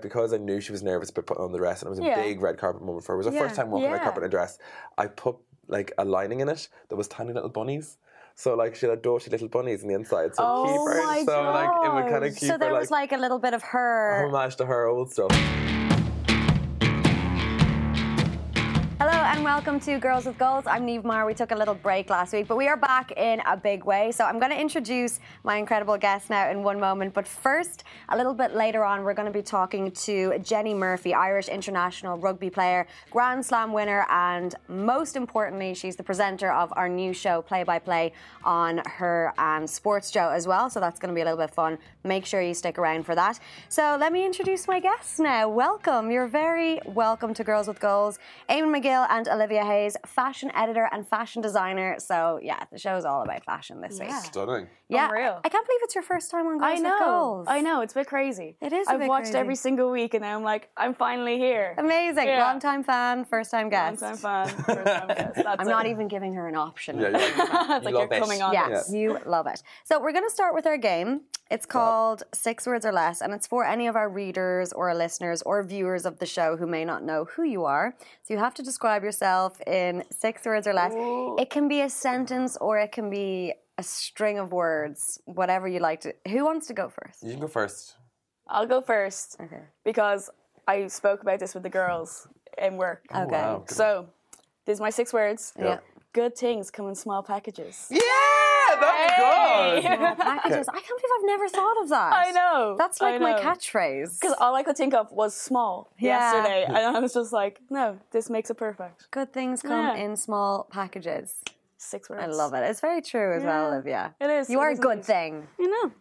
because I knew she was nervous about putting on the dress, and it was a Yeah. big red carpet moment for her. It was her first Yeah. time walking a red carpet in a dress. I put like a lining in it that was tiny little bunnies. So like she had dirty little bunnies on the inside, so Oh keep her. so like it would kind of keep So her there like, was like a little bit of her. homage to her old stuff. And welcome to Girls with Goals. I'm Niamh Maher. We took a little break last week, but we are back in a big way. So I'm going to introduce my incredible guest now in one moment. But first, a little bit later on, we're going to be talking to Jenny Murphy, Irish international rugby player, Grand Slam winner, and most importantly, she's the presenter of our new show, Play by Play, on her and Sports Joe as well. So that's going to be a little bit fun. Make sure you stick around for that. So let me introduce my guests now. Welcome. You're very welcome to Girls with Goals. Eamon McGill and Olivia Hayes, fashion editor and fashion designer. So yeah, the show is all about fashion this week. Stunning. Yeah, Unreal. I can't believe it's your first time on Girls I with know. Goals. I know. It's a bit crazy. It is. I've bit watched crazy. every single week, and now I'm like, I'm finally here. Amazing. Yeah. Long time fan, first time guest. Long time fan. First time guest. That's I'm it. not even giving her an option. Yeah, you're it's you like love you're it. coming on. Yes, Yeah. you love it. So we're going to start with our game. It's called Six Words or Less, and it's for any of our readers or listeners or viewers of the show who may not know who you are. So you have to describe yourself in six words or less. It can be a sentence or it can be a string of words, whatever you like to. Who wants to go first? You can go first. I'll go first Okay. because I spoke about this with the girls in work. Oh, Okay. wow. So, these are my six words. Yeah. Good things come in small packages. Yeah, that's Hey! good. Packages. I can't believe I've never thought of that. I know. That's I like my catchphrase. Because all I could think of was small Yeah. yesterday, and I was just like, no, this makes it perfect. Good things come Yeah. in small packages. Six words. I love it. It's very true as well, Olivia. It is. You It are a good thing. You know.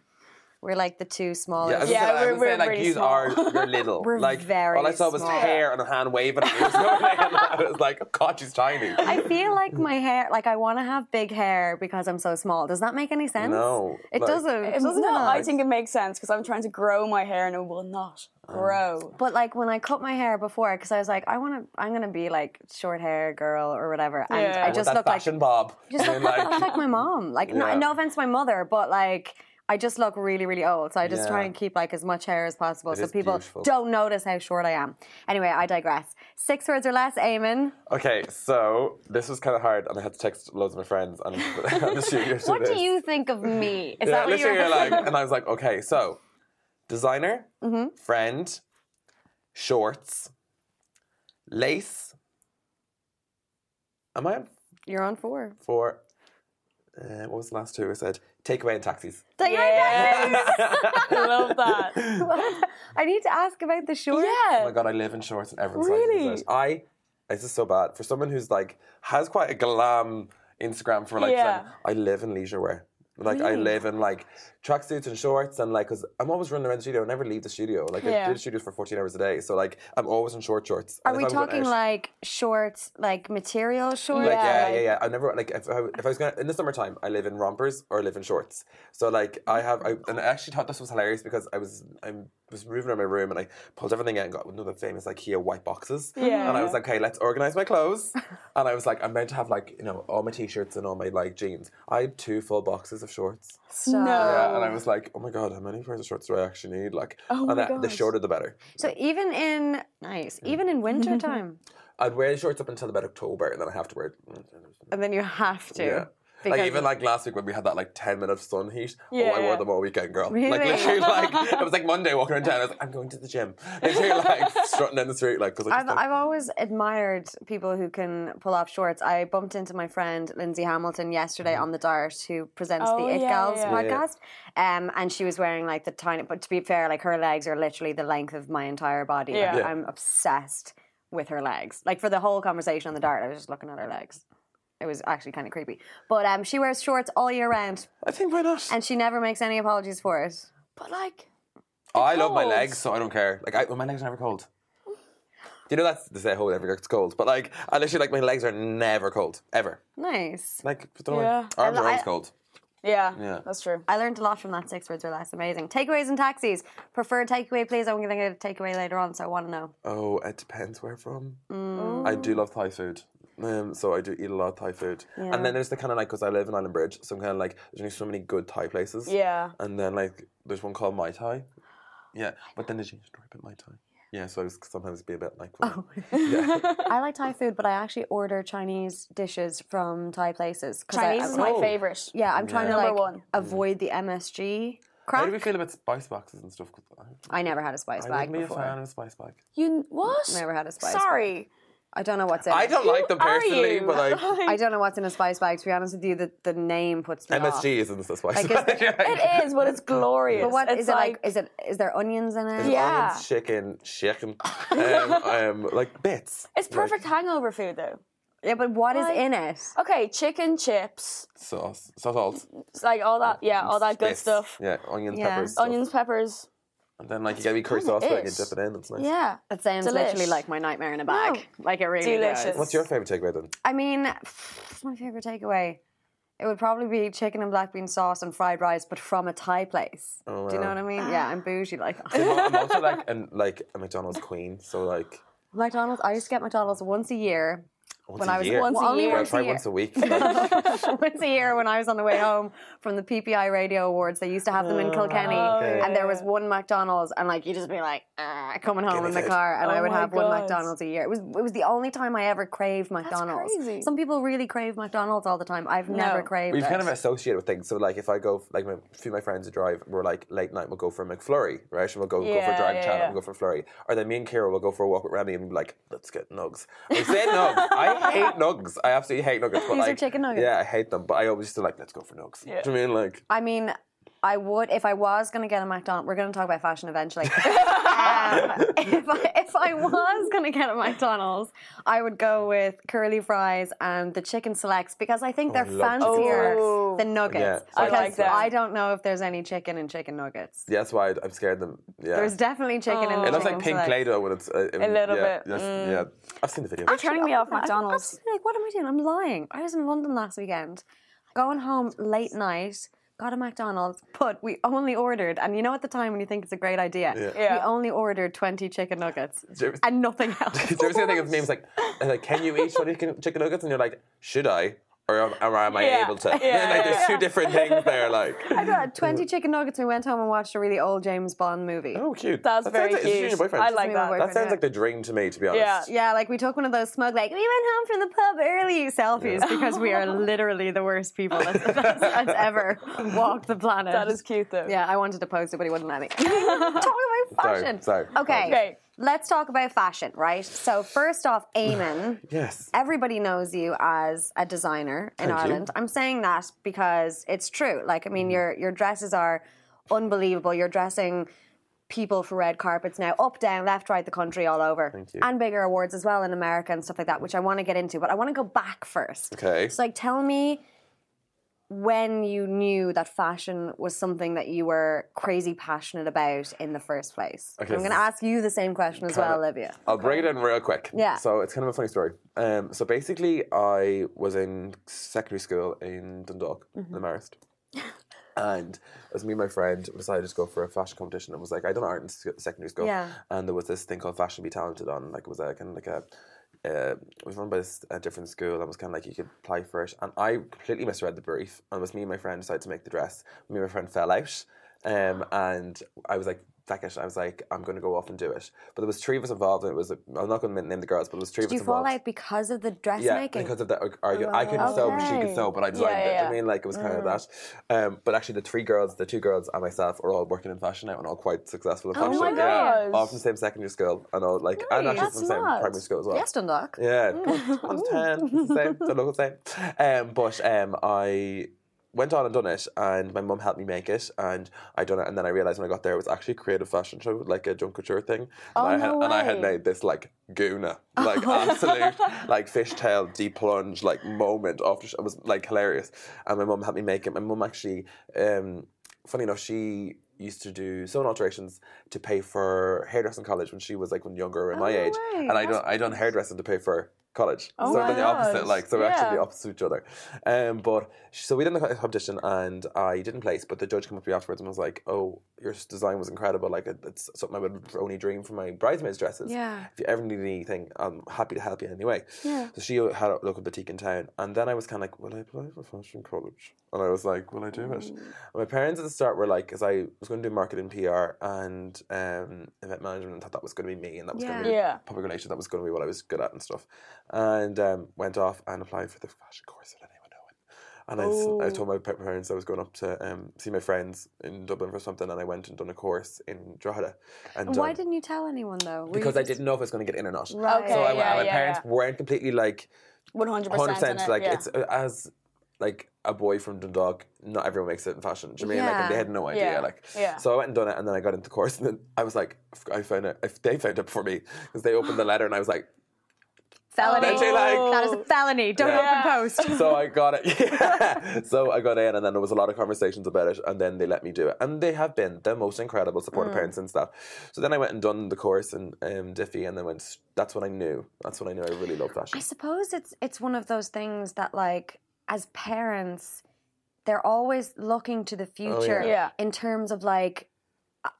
We're like the two smallest. Yeah, I was Yeah, gonna say, we're- was gonna say, we're like really you small. are you're little. We're like very all I saw was small. hair and a hand waving. At. It was no. And I was like, oh God, she's tiny. I feel like my hair, like I want to have big hair because I'm so small. Does that make any sense? No, It like- doesn't. Um, doesn't no, it? I think it makes sense because I'm trying to grow my hair and it will not grow. But like when I cut my hair before, because I was like, I want to, I'm gonna be like short hair girl or whatever, and Yeah. I just look like fashion bob. just look, then, I look like my mom. Like Yeah. no, no offense to my mother, but like. I just look really, really old, so I just try and keep like as much hair as possible, It so people beautiful. don't notice how short I am. Anyway, I digress. Six words or less, Eamon. Okay, so this was kind of hard, and I had to text loads of my friends on, on the studio. What do you think of me? Is Yeah, that what you're you're like, and I was like, okay, so designer, Mm-hmm. friend, shorts, lace. Am I on You're on four. Four. Uh, what was the last two? I said takeaway and taxis. Yes. I love that. I need to ask about the shorts. Yeah. Oh my god, I live in shorts and everyone's Really? like, I. This is so bad for someone who's like has quite a glam Instagram for like. Yeah. design, I live in leisure wear. Like I live in like tracksuits and shorts and like because I'm always running around the studio. I never leave the studio. Like I Yeah. do the studios for 14 hours a day, so like I'm always in short shorts. Are And we I'm talking out- like shorts, like material shorts? Like yeah, Yeah. yeah, yeah. I never like if I, if I was gonna in the summertime, I live in rompers or I live in shorts. So like I have, I, and I actually thought this was hilarious because I was I was moving around my room and I pulled everything out and got one of the famous IKEA white boxes. Yeah. And I was like, okay, let's organize my clothes. and I was like, I'm meant to have like you know all my t-shirts and all my like jeans. I had two full boxes of shorts. So, No. Yeah, and I was like, oh my god, how many pairs of shorts do I actually need? Like, Oh and my the shorter the better. so even in nice, mm. even in winter time, I'd wear the shorts up until about October, and then I have to wear. and then you have to. Yeah. Like even like last week when we had that like ten minute sun heat, oh I wore them all weekend, girl. Like literally, like it was like Monday walking around town. I was like, I'm going to the gym. Literally, like strutting down the street, like because I I've, I've always admired people who can pull off shorts. I bumped into my friend Lindsay Hamilton yesterday on the Dart, who presents Oh, the It yeah, Gals yeah. Yeah, yeah. podcast, um, and she was wearing like the tiny. But to be fair, like her legs are literally the length of my entire body. Yeah. Yeah. I'm obsessed with her legs. Like for the whole conversation on the Dart, I was just looking at her legs. It was actually kind of creepy. But um, she wears shorts all year round, I think why not? and she never makes any apologies for it. But like, I love my cold. legs, so I don't care. Like I, well, my legs are never cold. You know that's they say oh whenever it's cold, but like I literally like my legs are never cold ever. Nice. Like I don't know, Yeah. arms I- are always I- cold. yeah, Yeah. that's true. I learned a lot from that six words or less. Amazing. Takeaways and taxis. Prefer takeaway, please. I'm going to get a takeaway later on, so I want to know. Oh, it depends where from. Mm. I do love Thai food. Um, so I do eat a lot of Thai food. Yeah. And then there's the kind of like, because I live in Islandbridge, so I'm kind of like, there's only so many good Thai places. Yeah. And then like, there's one called Mai Thai. Yeah, but then there's you stripe at Mai Tai. Yeah, so I was sometimes be a bit like. Oh. yeah. I like Thai food, but I actually order Chinese dishes from Thai places. 'cause I- Chinese is my Oh. favorite. Yeah, I'm trying to Number like one. avoid the MSG How do we feel about spice boxes and stuff? I, I never had a spice I bag wouldn't be a fan of a spice bag. You what? Never had a spice. Sorry. I don't know what's in. I it. don't like them Are personally, you? but like I don't know what's in a spice bag. To be honest with you, the, the name puts me off. MSG isn't the spice Like, is bag. It is, but it's glorious. But what it's is it like? Is it is there onions in it? There's Yeah. onions, chicken, chicken, um, um, like bits. It's perfect hangover food though. Yeah, but what is Like- in it? Okay, chicken chips, Like sauce, salt, it's like all that. Yeah, all that good bits. stuff. Yeah, onions, Yeah. peppers, stuff. Onions, peppers. And then like you get a wee curry sauce, it but you is. dip it in. It's nice. Yeah. That sounds Delish. literally like my nightmare in a bag. No. Like it really Delicious. does. What's your favorite takeaway then? I mean, what's my favorite takeaway? It would probably be chicken and black bean sauce and fried rice, but from a Thai place. Oh, Do you know wow. what I mean? Ah. Yeah, I'm bougie like that. I'm I'm also like an like a McDonald's queen, so like McDonald's. I used to get McDonald's once a year once when a I was year. Once well, a year. Once try a year. once a week. Once a year when I was on the way home from the PPI Radio Awards. They used to have them in Kilkenny, Oh, and there was one McDonald's, and like you just be like "Ah," coming home Give in the food. car, and I Oh would my have one McDonald's a year. It was it was the only time I ever craved McDonald's. crazy. Some people really crave McDonald's all the time. I've never craved We've it. kind of associated with things. So like if I go like my, a few of my friends who drive, we're like late night we'll go for a McFlurry, right? And we'll go, go for Yeah, drag yeah, channel yeah. and go for a flurry. Or then me and Kira will go for a walk with Remy and be like, let's get nugs. I say nugs. I hate nugs. I absolutely hate nuggets. But These are like, chicken nuggets. Yeah, I hate them. But I always used to like, let's go for nugs. Yeah. Do you know what I mean like I mean, I would if I was going to get a McDonald's. We're going to talk about fashion eventually. um, if, I, if I was going to get a McDonald's, I would go with curly fries and the chicken selects because I think Oh, they're love chicken fancier selects. than nuggets. Yeah, I because like that. I don't know if there's any chicken in chicken nuggets. Yeah, that's why I- I'm scared of them. Yeah. There's definitely chicken in Oh. the it looks like pink. Play-Doh when it's uh, A little yeah, bit, yes, mm. Yeah, I've seen the video. You're turning me off I- I- I McDonald's. like, what am I doing? I'm lying. I was in London last weekend, going home late night, got a McDonald's, but we only ordered, and you know at the time when you think it's a great idea, Yeah. Yeah. we only ordered 20 chicken nuggets you ever- and nothing else. Do you ever see the thing of memes like, like, can you eat 20 chicken, chicken nuggets? And you're like, should I? Or am, or am I Yeah. able to? Yeah, like, there's yeah. two different things there. Like, I got 20 chicken nuggets. And we went home and watched a really old James Bond movie. oh, cute. That's that very sounds like, is she cute. your boyfriend? I like that. That sounds yeah. like the dream to me, to be honest. Yeah. Yeah, like we took one of those smug, like, we went home from the pub early selfies because we are literally the worst people that's, that's, that's ever walked the planet. That is cute though. Yeah, I wanted to post it, but he wouldn't let me. Talk about Sorry, fashion. sorry. Okay. Okay. Let's talk about fashion, right? So first off, Eamon, Yes. everybody knows you as a designer in Thank you. Ireland. I'm saying that because it's true. Like, I mean, mm. your your dresses are unbelievable. You're dressing people for red carpets now, up, down, left, right, the country, all over. Thank you. And bigger awards as well in America and stuff like that, which I want to get into. But I want to go back first. Okay. So, like, tell me when you knew that fashion was something that you were crazy passionate about in the first place. Okay, I'm going to ask you the same question as well, Olivia. I'll bring it in real quick. Yeah. So it's kind of a funny story. Um, so basically, I was in secondary school in Dundalk, Mm-hmm. in Marist. And it was me and my friend decided to go for a fashion competition. It was like I done art in secondary school, Yeah. and there was this thing called Fashion Be Talented on. Like it was a kind of like a, uh, it was run by this, a different school, and was kind of like you could apply for it. And I completely misread the brief, and it was me and my friend decided to make the dress. Me and my friend fell out, um, and I was like. Feck it. I was like, I'm going to go off and do it. But there was three of us involved, and it was. I'm not going to name the girls, but there was three Did of you fall involved. out because of the dressmaking? Yeah, because of the argument. I couldn't sew, but she could Okay. sew, but I designed Yeah, it. yeah, I mean, like, it was kind Mm. of that. Um, but actually, the three girls, the two girls and myself, are all working in fashion now and all quite successful in Oh fashion. my Yeah. gosh. All from the same secondary school and all, like, and actually That's from the same mad. primary school as well. yes, Dundalk. Yeah, Mm. one's ten, it's the same, the local same. Um, but um, I went on and done it, and my mum helped me make it, and I done it, and then I realized when I got there it was actually a creative fashion show, like a Junk Kouture thing, and, Oh, I, had, no and I had made this like goona, like absolute like fishtail deep plunge like moment after it was like hilarious, and my mum helped me make it. My mum actually, um, funny enough, she used to do sewing alterations to pay for hairdressing college when she was like when younger and my Oh, no age, way. and I done I done hairdressing to pay for college. Oh so we're the opposite, like so we're actually the opposite of each other. Um, but so we did the competition and I didn't place, but the judge came up to me afterwards and was like, "Oh, your design was incredible. Like it's something I would only dream for my bridesmaids dresses. Yeah. If you ever need anything, I'm happy to help you anyway." Yeah. So she had a local boutique in town, and then I was kind of like, "Will I apply for fashion college?" And I was like, "Will I do it?" And my parents at the start were like, "Cause I was going to do marketing, PR, and um, event management, and thought that was going to be me, and that was going to be Yeah. Yeah. public relations. That was going to be what I was good at and stuff." And um, went off and applied for the fashion course without anyone knowing. And I, Oh. told my parents I was going up to um, see my friends in Dublin for something, and I went and done a course in Drogheda. And, And why um, didn't you tell anyone though? Were you because I didn't know if I was going to get in or not. Right. So I, Okay, yeah, my yeah, parents yeah. weren't completely like one hundred percent. percent like yeah. it's uh, as like a boy from Dundalk. Not everyone makes it in fashion. Do you mean like and they had no idea? Yeah, Like yeah. so I went and done it, and then I got into the course, and then I was like, I found it. If they found it before me because they opened the letter, and I was like, felony. Literally, like- that is a felony. Don't Yeah. open post. so I got it. Yeah. So I got in, and then there was a lot of conversations about it, and then they let me do it, and they have been the most incredible supportive parents and stuff. So then I went and done the course in um, DIFE, and then went. That's when I knew. That's when I knew I really loved fashion. I suppose it's it's one of those things that like as parents they're always looking to the future yeah. Yeah. in terms of like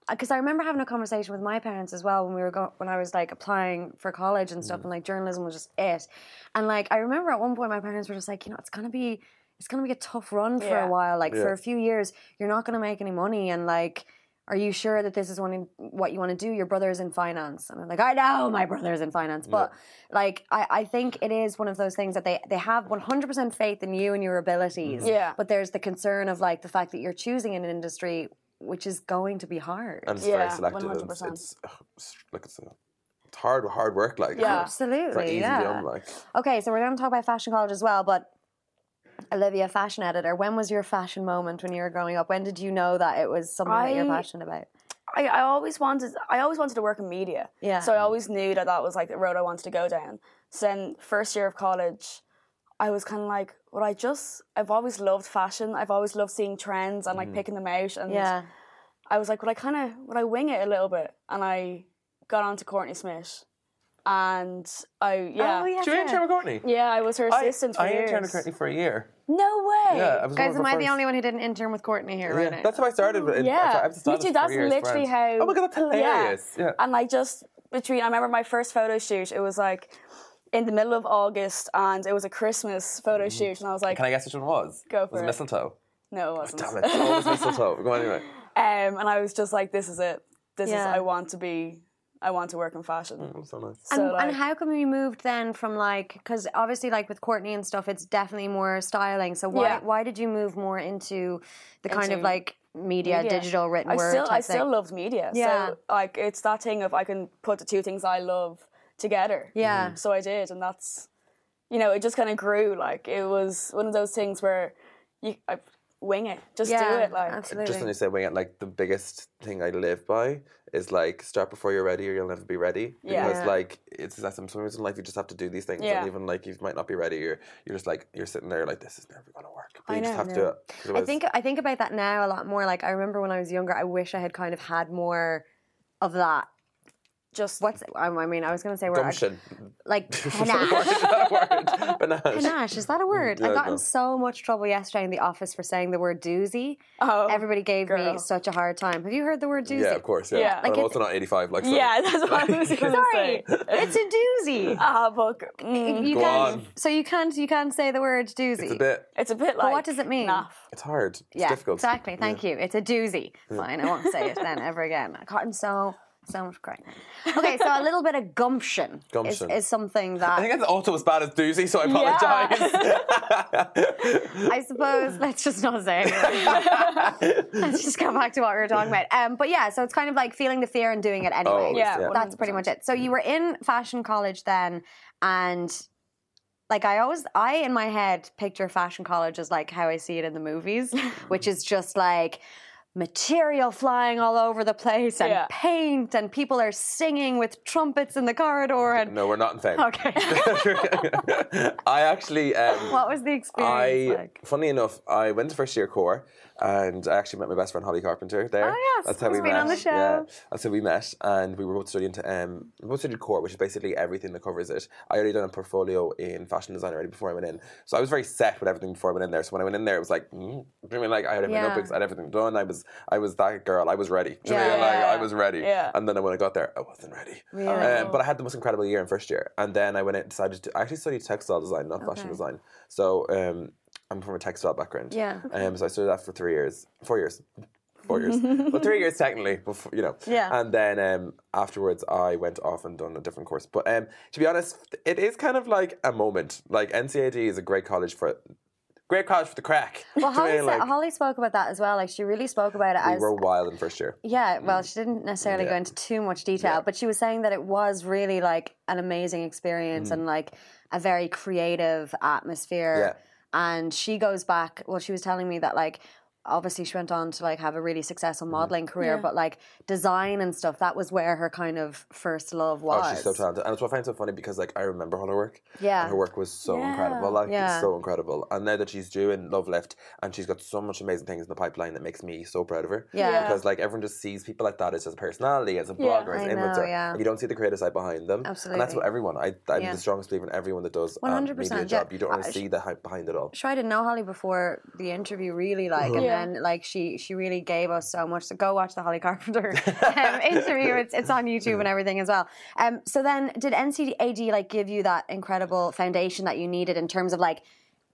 because I remember having a conversation with my parents as well when we were going when I was like applying for college and Mm. stuff and like journalism was just it and like I remember at one point my parents were just like you know it's gonna be it's gonna be a tough run for Yeah. a while like for a few years you're not gonna make any money and like are you sure that this is one, what you want to do? Your brother's in finance. And I'm like, I know my brother's in finance. But like, I, I think it is one of those things that they, they have 100% faith in you and your abilities. Yeah. But there's the concern of like the fact that you're choosing an industry which is going to be hard. and it's very selective. It's, 100%. it's, ugh, it's like it's, a, it's hard, hard work. Like Yeah. it's not Absolutely. easy yeah. done. Like Okay, so we're going to talk about fashion college as well, but Olivia, fashion editor, when was your fashion moment when you were growing up? When did you know that it was something that you're passionate about? I, I always wanted I always wanted to work in media. Yeah. So I always knew that that was like the road I wanted to go down. So then first year of college, I was kind of like, well, I just I've always loved fashion. I've always loved seeing trends and like mm. picking them out. And Yeah. I was like, would I kind of would I wing it a little bit? And I got on to Courtney Smith, and I yeah Oh, yeah. do you intern with Courtney? yeah I was her assistant I, for I years. interned with Courtney for a year. No way. Yeah, I was Guys, am her I the only one who didn't intern with Courtney here right Yeah, now? that's how I started. with- Yeah. I've started Literally, for that's years, literally friends. how- Oh my god, that's hilarious. Yeah. And like just between, I remember my first photo shoot. It was like in the middle of August, and it was a Christmas photo shoot, and I was like, Can I guess which one it was? Go was for it it. Was Mistletoe? no, it wasn't. Damn it! It's always mistletoe. Go on anyway. Um, and I was just like, this is it. This Yeah. is I want to be. I want to work in fashion. Oh, so nice. And, like- and how come you moved then from like because obviously like with Courtney and stuff it's definitely more styling so why Yeah. why did you move more into the kind of Into like media, media. digital written I word still, type I still thing? loved media. Yeah. So like, it's that thing of I can put the two things I love together. Yeah. Mm-hmm. So I did, and that's, you know, it just kind of grew. Like it was one of those things where you I, wing it, just yeah, do it. Like absolutely Just when you say wing it, like the biggest thing I live by is like start before you're ready or you'll never be ready. Yeah. Because Yeah. like it's that sometimes in life you just have to do these things Yeah. and even like you might not be ready or you're just like you're sitting there like this is never gonna work. But I you just know. have to do it. I think I think about that now a lot more like I remember when I was younger I wish I had kind of had more of that just what's I I mean I was going to say where I, gumption. like Is panache that a word? Panache. Panache, is that a word? I got no. in so much trouble yesterday in the office for saying the word doozy. oh Everybody gave me such a hard time. Have you heard the word doozy? Yeah, of course. Yeah, Yeah. But Like I'm it's- also not 85. Like so. yeah, that's what I was gonna Sorry, say. it's a doozy. Ah, but mm, you Go can't, on. So you can't you can't say the word doozy. It's a bit. it's a bit like. what does it mean? Naff. It's hard. It's yeah, difficult. exactly. Thank you. It's a doozy. Fine, I won't say it then ever again. I got in so so much crying. Okay, so a little bit of gumption, Gumption. Is, is something that I think it's also as bad as doozy, so I apologize. I suppose let's just not say it. let's just go back to what we were talking about. Um, but yeah, so it's kind of like feeling the fear and doing it anyway. Always, Yeah, yeah. That's pretty much it. So you were in fashion college then, and like I always, I in my head picture fashion college as like how I see it in the movies, which is just like material flying all over the place and Yeah. paint and people are singing with trumpets in the corridor and no, we're not in fame. okay. I actually. Um, what was the experience I, like? funny enough, I went to first year core, and I actually met my best friend Holly Carpenter there. Oh, yes, that's how who's we been met. on the show. Yeah, that's how we met, and we were both studying to um, we both studied court, which is basically everything that covers it. I already done a portfolio in fashion design already before I went in, so I was very set with everything before I went in there. So when I went in there, it was like, mm, I mean, like I had my Yeah. notebooks, I had everything done. I was, I was that girl. I was ready. Do you Yeah. mean like Yeah. I was ready? Yeah. And then when I got there, I wasn't ready. Really? Um, but I had the most incredible year in first year, and then I went in, decided to. I actually studied textile design, not fashion design. So um, I'm from a textile background. Yeah. Um, so I studied that for three years, four years, four years, well, three years technically. Before, you know. Yeah. And then um, afterwards, I went off and done a different course. But um, to be honest, it is kind of like a moment. Like NCAD is a great college for. Great college for the crack. Well, Holly, mean, like, Holly spoke about that as well. Like she really spoke about it we as were wild in first year. Yeah, well, she didn't necessarily go into too much detail, Yeah. but she was saying that it was really like an amazing experience and like a very creative atmosphere. Yeah. And she goes back, well, she was telling me that like obviously she went on to like have a really successful modeling career, Yeah. but like design and stuff, that was where her kind of first love was. Oh, she's so talented, and it's what I find so funny because like I remember all her work. Yeah. and her work was so Yeah. incredible. Like Yeah. it's so incredible. And now that she's doing Love Lift, and she's got so much amazing things in the pipeline that makes me so proud of her. Yeah. Yeah. because like everyone just sees people like that as just a personality, as a Yeah. blogger, as an I know, influencer, yeah. and you don't see the creative side behind them. Absolutely, And that's what everyone. I, I'm Yeah. the strongest believer in everyone that does a 100%, media yeah. job. You don't want Uh, to see the hype behind it all. sure I didn't know Holly before the interview really like and like she she really gave us so much so go watch the Holly Carpenter um, interview it's, it's on YouTube and everything as well um so then did NCAD like give you that incredible foundation that you needed in terms of like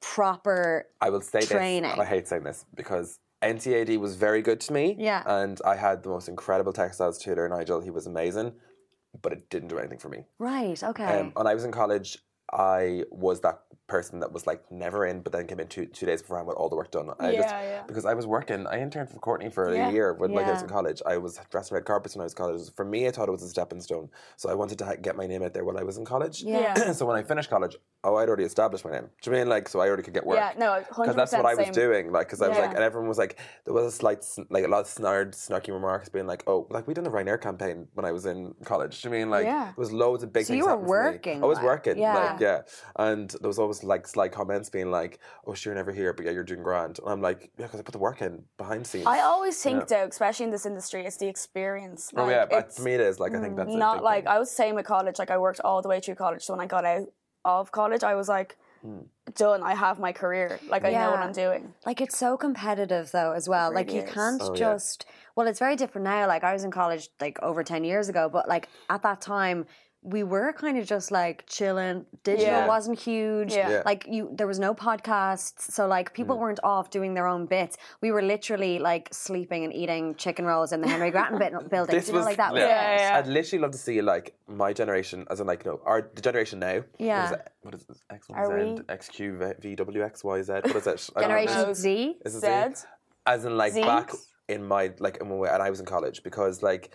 proper I will say Training. this, I hate saying this because NCAD was very good to me. Yeah. And I had the most incredible textiles tutor, Nigel. He was amazing, but it didn't do anything for me. right okay Um, when I was in college, I was that person that was like never in, but then came in two, two days beforehand with all the work done. I Yeah, just, yeah. Because I was working, I interned for Courtney for Yeah. a year when like, I was in college. I was dressing red carpets when I was in college. For me, I thought it was a stepping stone. So I wanted to get my name out there while I was in college. Yeah. so when I finished college, oh, I'd already established my name. Do you mean like so I already could get work? Yeah, no, Because that's what I was same. doing. Like, because I was like, and everyone was like, there was a slight, like a lot of snarred, snarky remarks being like, oh, like we done a Ryanair campaign when I was in college. Do you mean like Yeah. there was loads of big So things you were happening for me. working, I was working. yeah. Like, yeah. And there was always like slight comments being like, oh, sure, you're never here, but yeah, you're doing grand. And I'm like, yeah, because I put the work in behind scenes. I always think Yeah. though, especially in this industry, it's the experience. oh, yeah, but it's for me it is. Like, I think that's a not big like thing. I was the same at college. Like I worked all the way through college. So when I got out of college, I was like, Hmm. done. I have my career. Like I know what I'm doing. Like it's so competitive though as well. like you is. can't Oh, yeah. just well it's very different now. Like I was in college like over 10 years ago, but like at that time we were kind of just like chilling. Digital Yeah. wasn't huge. Yeah. Yeah. Like you there was no podcasts. So like people mm. weren't off doing their own bits. We were literally like sleeping and eating chicken rolls in the Henry Grattan bit- building. This Do you know was like that was yeah. Yeah, I'd literally love to see like my generation, as in like no, our the generation now. Yeah. What is it? What is it? X Are Y we- Z X Q V W X Y Z. What is it? I don't know. Generation. Z. Is it Zed. Z? As in like Z? back in my like in when I was in college because like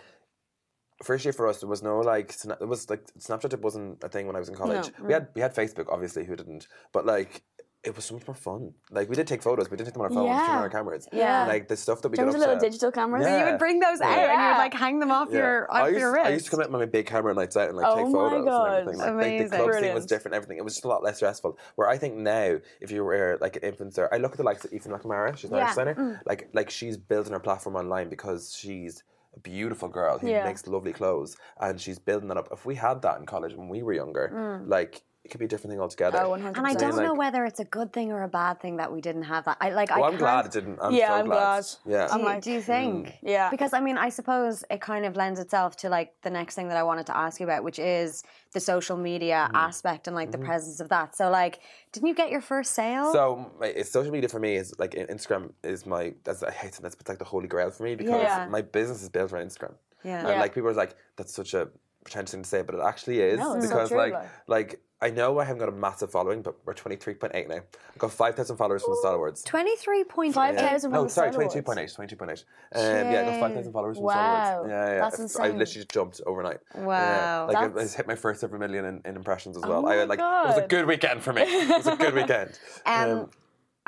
first year for us there was no like it was like Snapchat it wasn't a thing when I was in college. We had we had Facebook obviously who didn't, but like. It was so much more fun. Like we did take photos, we didn't take them on our phones, we took them on our cameras. Yeah. like the stuff that we Remember got little digital cameras? Yeah. You would bring those out and you would like hang them off Yeah. your I off used, your wrist. I used to come out with my big camera and like out and like Oh take photos God. and everything. Like, like Amazing. the club scene was Brilliant. different. Everything it was just a lot less stressful. Where I think now, if you were like an influencer, I look at the likes of Ethan McNamara. She's an Yeah. artist designer. Mm. Like like she's building her platform online because she's beautiful girl who Yeah. makes lovely clothes and she's building that up. If we had that in college when we were younger, mm. like it could be a different thing altogether. Oh, 100%. And I I don't know whether it's a good thing or a bad thing that we didn't have that. I like. Well, I I'm glad it didn't. I'm Yeah, so I'm glad. Yeah. Do I'm you, like, do you think? mm. Yeah. Because I mean, I suppose it kind of lends itself to like the next thing that I wanted to ask you about, which is the social media Mm-hmm. aspect and like the presence of that. So, like, didn't you get your first sale? So my, social media for me is like Instagram is my that's I hate it that's it's like the holy grail for me because Yeah. my business is built around Instagram. Yeah. And Yeah. like people are like that's such a pretentious thing to say, but it actually is No, it's so because true, like like- like I know I haven't got a massive following, but we're twenty three point eight now. I've got five thousand followers from the Star Awards. Twenty-three point Five thousand. No, sorry, 22.8, 22.8. Um, yeah, I got 5,000 followers from the Star Wow, Awards. Yeah, yeah. that's I- I literally just jumped overnight. Wow, Yeah. Like, I, I hit my first ever million in, in impressions as well. Oh I my like It was a good weekend for me. It was a good weekend. Um,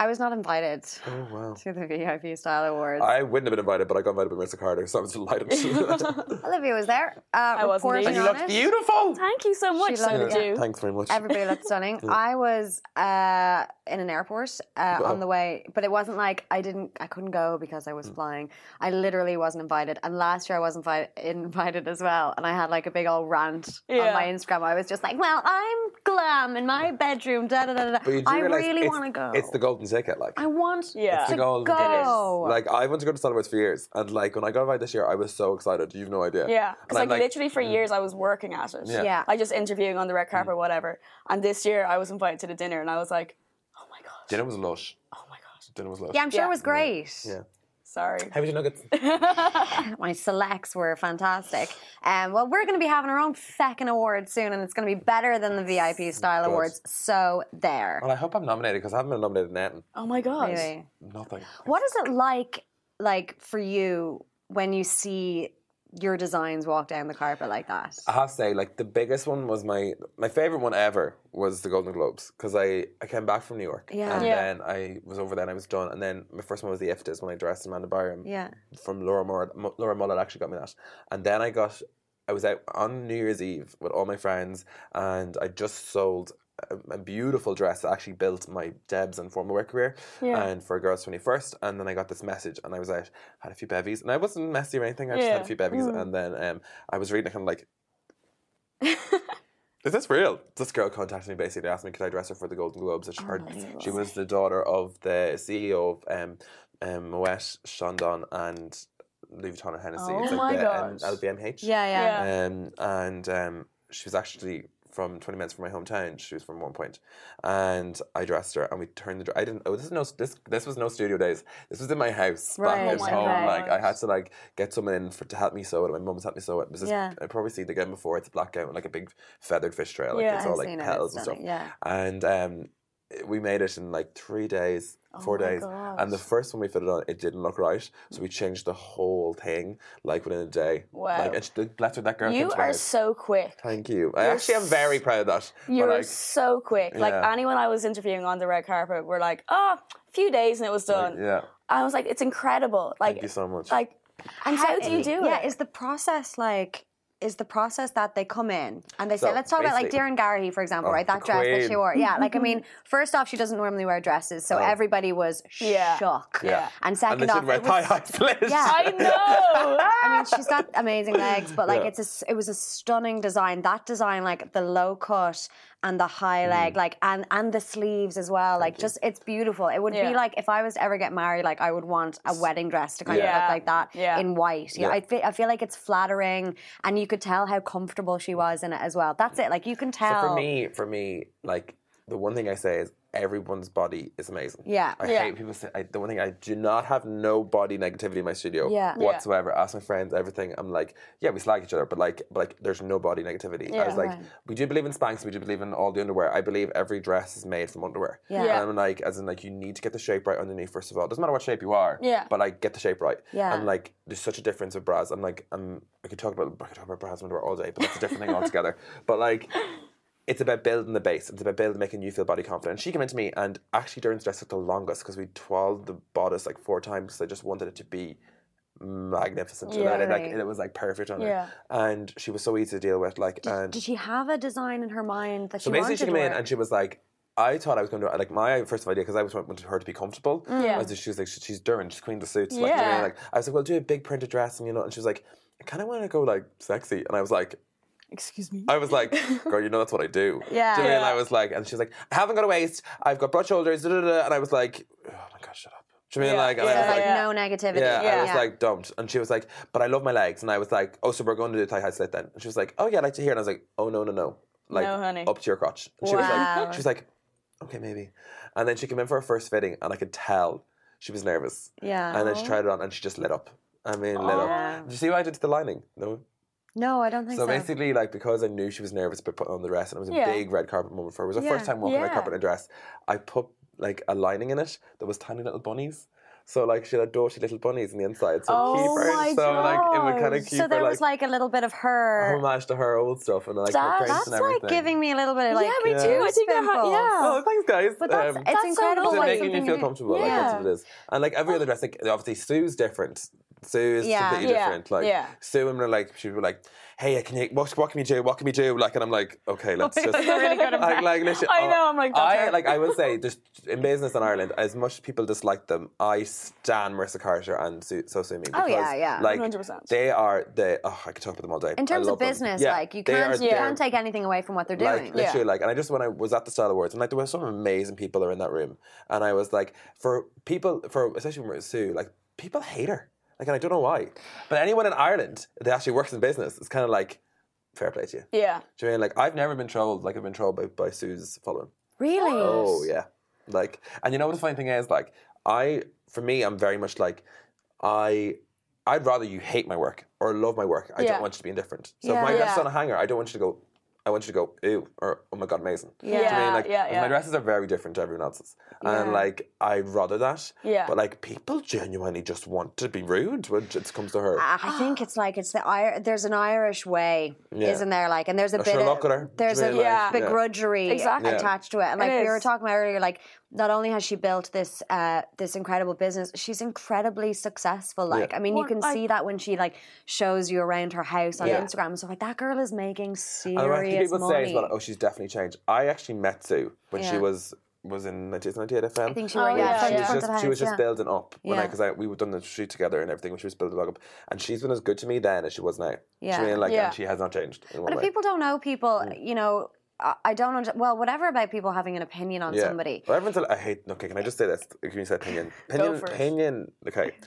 I was not invited Oh wow. to the VIP style awards. I wouldn't have been invited, but I got invited by Marissa Carter, so I was delighted. Olivia was there. Uh, I was reporting indeed. and you looked it. beautiful. Thank you so much. She So looked- did yeah. you. Thanks very much. Everybody looked stunning. I was uh, in an airport uh, Wow. on the way, but it wasn't like I didn't, I couldn't go because I was flying. I literally wasn't invited, and last year I wasn't invi- invited as well. And I had like a big old rant on my Instagram. I was just like, "Well, I'm glam in my bedroom." Da da da da. But I really want to go. It's the golden ticket, like. I want Yeah. to the golden go. Like I wanted to go to Style Awards for years, and like when I got invited this year, I was so excited. You've no idea. Yeah, because I'm like, literally for mm. years I was working at it. Yeah. Yeah. like just interviewing on the red carpet, mm. whatever. And this year I was invited to the dinner, and I was like, oh my gosh, Dinner was lush. oh my gosh. Dinner was lush. yeah, I'm sure Yeah. it was great. Yeah. Sorry. How was your nuggets? My selects were fantastic. Um, well, we're going to be having our own second award soon, and it's going to be better than the VIP Style Good. Awards. So there. well, I hope I'm nominated because I haven't been nominated in anything. Oh my gosh. Really. Nothing. What is it like, like for you, when you see your designs walk down the carpet like that? I have to say, like the biggest one was my my favorite one ever was the Golden Globes because I, I came back from New York Yeah. and Yeah. then I was over there and I was done and then my first one was the IFTAs when I dressed Amanda Byram Yeah. from Laura Moore, Mo- Laura Mullet actually got me that and then I got I was out on New Year's Eve with all my friends and I just sold a, a beautiful dress that actually built my Debs and formal wear career Yeah. and for girls 21st and then I got this message and I was out had a few bevies and I wasn't messy or anything I just had a few bevies and then um, I was reading it kind of like is this real? This girl contacted me basically asked me could I dress her for the Golden Globes. And she, heard, she was the daughter of the CEO of um, um, Moet, Chandon and Louis Vuitton and Hennessy. Oh it's my like the um. LVMH. Yeah, yeah. Yeah. Um, and um, she was actually from 20 minutes from my hometown. She was from One Point, and I dressed her, and we turned the. dr- I didn't. Oh, this is no. This this was no studio days. This was in my house Right. back Oh at my home. Like I had to like get someone in for to help me sew it. My mum's helped me sew it. This, Yeah. I probably seen the again before. It's a black gown with like a big feathered fish trail. Like Yeah. it's all I've like petals and stuff. yeah. And um, we made it in like three days, Oh my days. And the first one we fitted on, it didn't look right, so we changed the whole thing like within a day. Wow. Like, and she, bless her, that girl. You are so quick. Thank you. I You're actually am very proud of that. You're like, so quick. Like Yeah. anyone I was interviewing on the red carpet were like, oh, a few days and it was done. yeah. I was like, it's incredible. Like, Thank you so much. like, and how do you do it? yeah, is the process like is the process that they come in and they say, let's talk about like basically- Doireann Garrihy, for example, Oh, right? That the dress that she wore. Yeah, like I mean, first off, she doesn't normally wear dresses, so Oh. everybody was Yeah. shocked. yeah. And second and then off, wear it thigh was- high split. Yeah. I know. I mean, she's got amazing legs, but like Yeah. it's a, it was a stunning design. That design, like the low cut and the high Mm. leg, like and and the sleeves as well. like just it's beautiful. It would Yeah. be like if I was to ever get married, like I would want a wedding dress to kind of look like that Yeah. in white. Yeah, Yeah. I feel I feel like it's flattering, and you could tell how comfortable she was in it as well. That's it. Like you can So tell. for me, for me, like the one thing I say is everyone's body is amazing. Yeah. I Yeah. hate people say I, the one thing I do not have no body negativity in my studio Yeah. Yeah. whatsoever. Ask my friends, everything. I'm like, yeah, we slag each other, but like, but like, there's no body negativity. Yeah, I was like, Right. we do believe in Spanx, we do believe in all the underwear. I believe every dress is made from underwear. Yeah. Yeah. And I'm like, as in like, you need to get the shape right underneath first of all. Doesn't matter what shape you are. Yeah. But like, get the shape right. Yeah. And like, there's such a difference with bras. I'm like, I'm. I could talk about I could talk about bras and underwear all day, but that's a different thing altogether. But like it's about building the base. It's about building, making you feel body confident. And She came into me, and actually during the dress took the longest because we twirled the bodice like four times because I just wanted it to be magnificent. Yeah. and it, like Right. it was like perfect on Yeah. her, and she was so easy to deal with. Like, and Did she have a design in her mind that she wanted? so she basically she came in and she was like. I thought I was going to like my first idea because I was wanted her to be comfortable. Mm. Yeah. I was just, she was like she- she's Doireann, she's queen of the suits. Like, you know, Yeah. like I was like, well, do a big printed dress, and you know, and she was like, I kind of want to go like sexy, and I was like, Excuse me. I was like, girl, you know that's what I do. Yeah. Do you know what I? Yeah. I was like, and she was like, I haven't got a waist. I've got broad shoulders. Da, da, da. And I was like, oh my god, shut up. Do you know what mean? Yeah. Like, and So I was like like, Yeah. no negativity. yeah, I Yeah. was like, don't. And she was like, but I love my legs. And I was like, oh, so we're going to do thigh high slit then. And she was like, oh yeah, I'd like to hear. And I was like, oh no, no, no, like No, honey. up to your crotch. And she was like, she was like, okay, maybe. And then she came in for her first fitting, and I could tell she was nervous. Yeah. And then she oh. tried it on, and she just lit up. I mean, lit Aw. up. Did you see what I did to the lining? No. No, I don't think so. So basically, like because I knew she was nervous about putting on the dress, and it was a Yeah. big red carpet moment for her. It was her Yeah. first time walking red carpet in a dress. I put like a lining in it that was tiny little bunnies. So like she had dirty little bunnies on the inside. So Oh keep her. my so like it would kind of keep so her there like, was like a little bit of her. homage to her old stuff and like That- her prints That's and everything. like giving me a little bit of like yeah, me Yeah. too. I think I ha- pimples. yeah. Oh, thanks, guys. But that's Um, it's That's so incredible. lovely. Is it like making you feel you- comfortable? Like Yeah. that's what it is. And like every other dress, like obviously Sue's different. Sue is Yeah. completely Yeah. different. Like Yeah. Sue and like she would be like, "Hey, can you what, what can you do? What can we do?" Like, and I'm like, "Okay, let's just." God, you're really good at like, like literally, I oh, know, I'm like, that's I her. like I will say, just in business in Ireland, as much as people dislike them, I stand Marissa Carter and Sue, So Sue Me. Oh, yeah, because, yeah. Like 100%. they are the. Oh, I could talk about them all day. In terms of business, Yeah, like you can't are- you can't take anything away from what they're doing. like doing. literally like and I just when I was at the Style Awards and like there were some amazing people are in that room and I was like for people for especially when Sue like people hate her like and I don't know why. But anyone in Ireland that actually works in business is kind of like fair play to you. Yeah. do you know I mean? Like I've never been trolled like I've been trolled by, by Sue's following. Really? oh yeah. Like and you know what the funny thing is? Like I for me I'm very much like I I'd rather you hate my work or love my work. I Yeah. don't want you to be indifferent. So Yeah. if my is on a hanger I don't want you to go I want you to go ew or oh my god amazing Yeah. you know what I mean? Yeah, Like, yeah, 'cause yeah. My dresses are very different to everyone else's, and Yeah. like I'd rather that. Yeah. But like people genuinely just want to be rude when it comes to her. I I think it's like it's the Ir- there's an Irish way, Yeah. isn't there? Like, and there's a Oh, bit of look at her. there's Do a you mean, like- Yeah. begrudgery Exactly. Attached to it. And like It we were talking about earlier, like not only has she built this uh, this incredible business, she's incredibly successful. Like, Yeah. I mean, you can I- see that when she like shows you around her house on Yeah. Instagram and stuff like that. Girl is making And serious what people say money. as well, oh, she's definitely changed. I actually met Sue when Yeah. she was was in 98 FM. I think she Oh, was yeah, yeah, yeah. She was front just of she was just yeah. building up when Yeah. because I, we were done the shoot together and everything. When she was building up, and she's been as good to me then as she was now. Yeah. know what like Yeah. and she has not changed. In But one if way. people don't know people, you know, I, don't under- well, whatever about people having an opinion on Yeah. somebody. Well, everyone's. I hate. Okay, can I just say this? Can you say opinion? Opinion. opinion. Okay.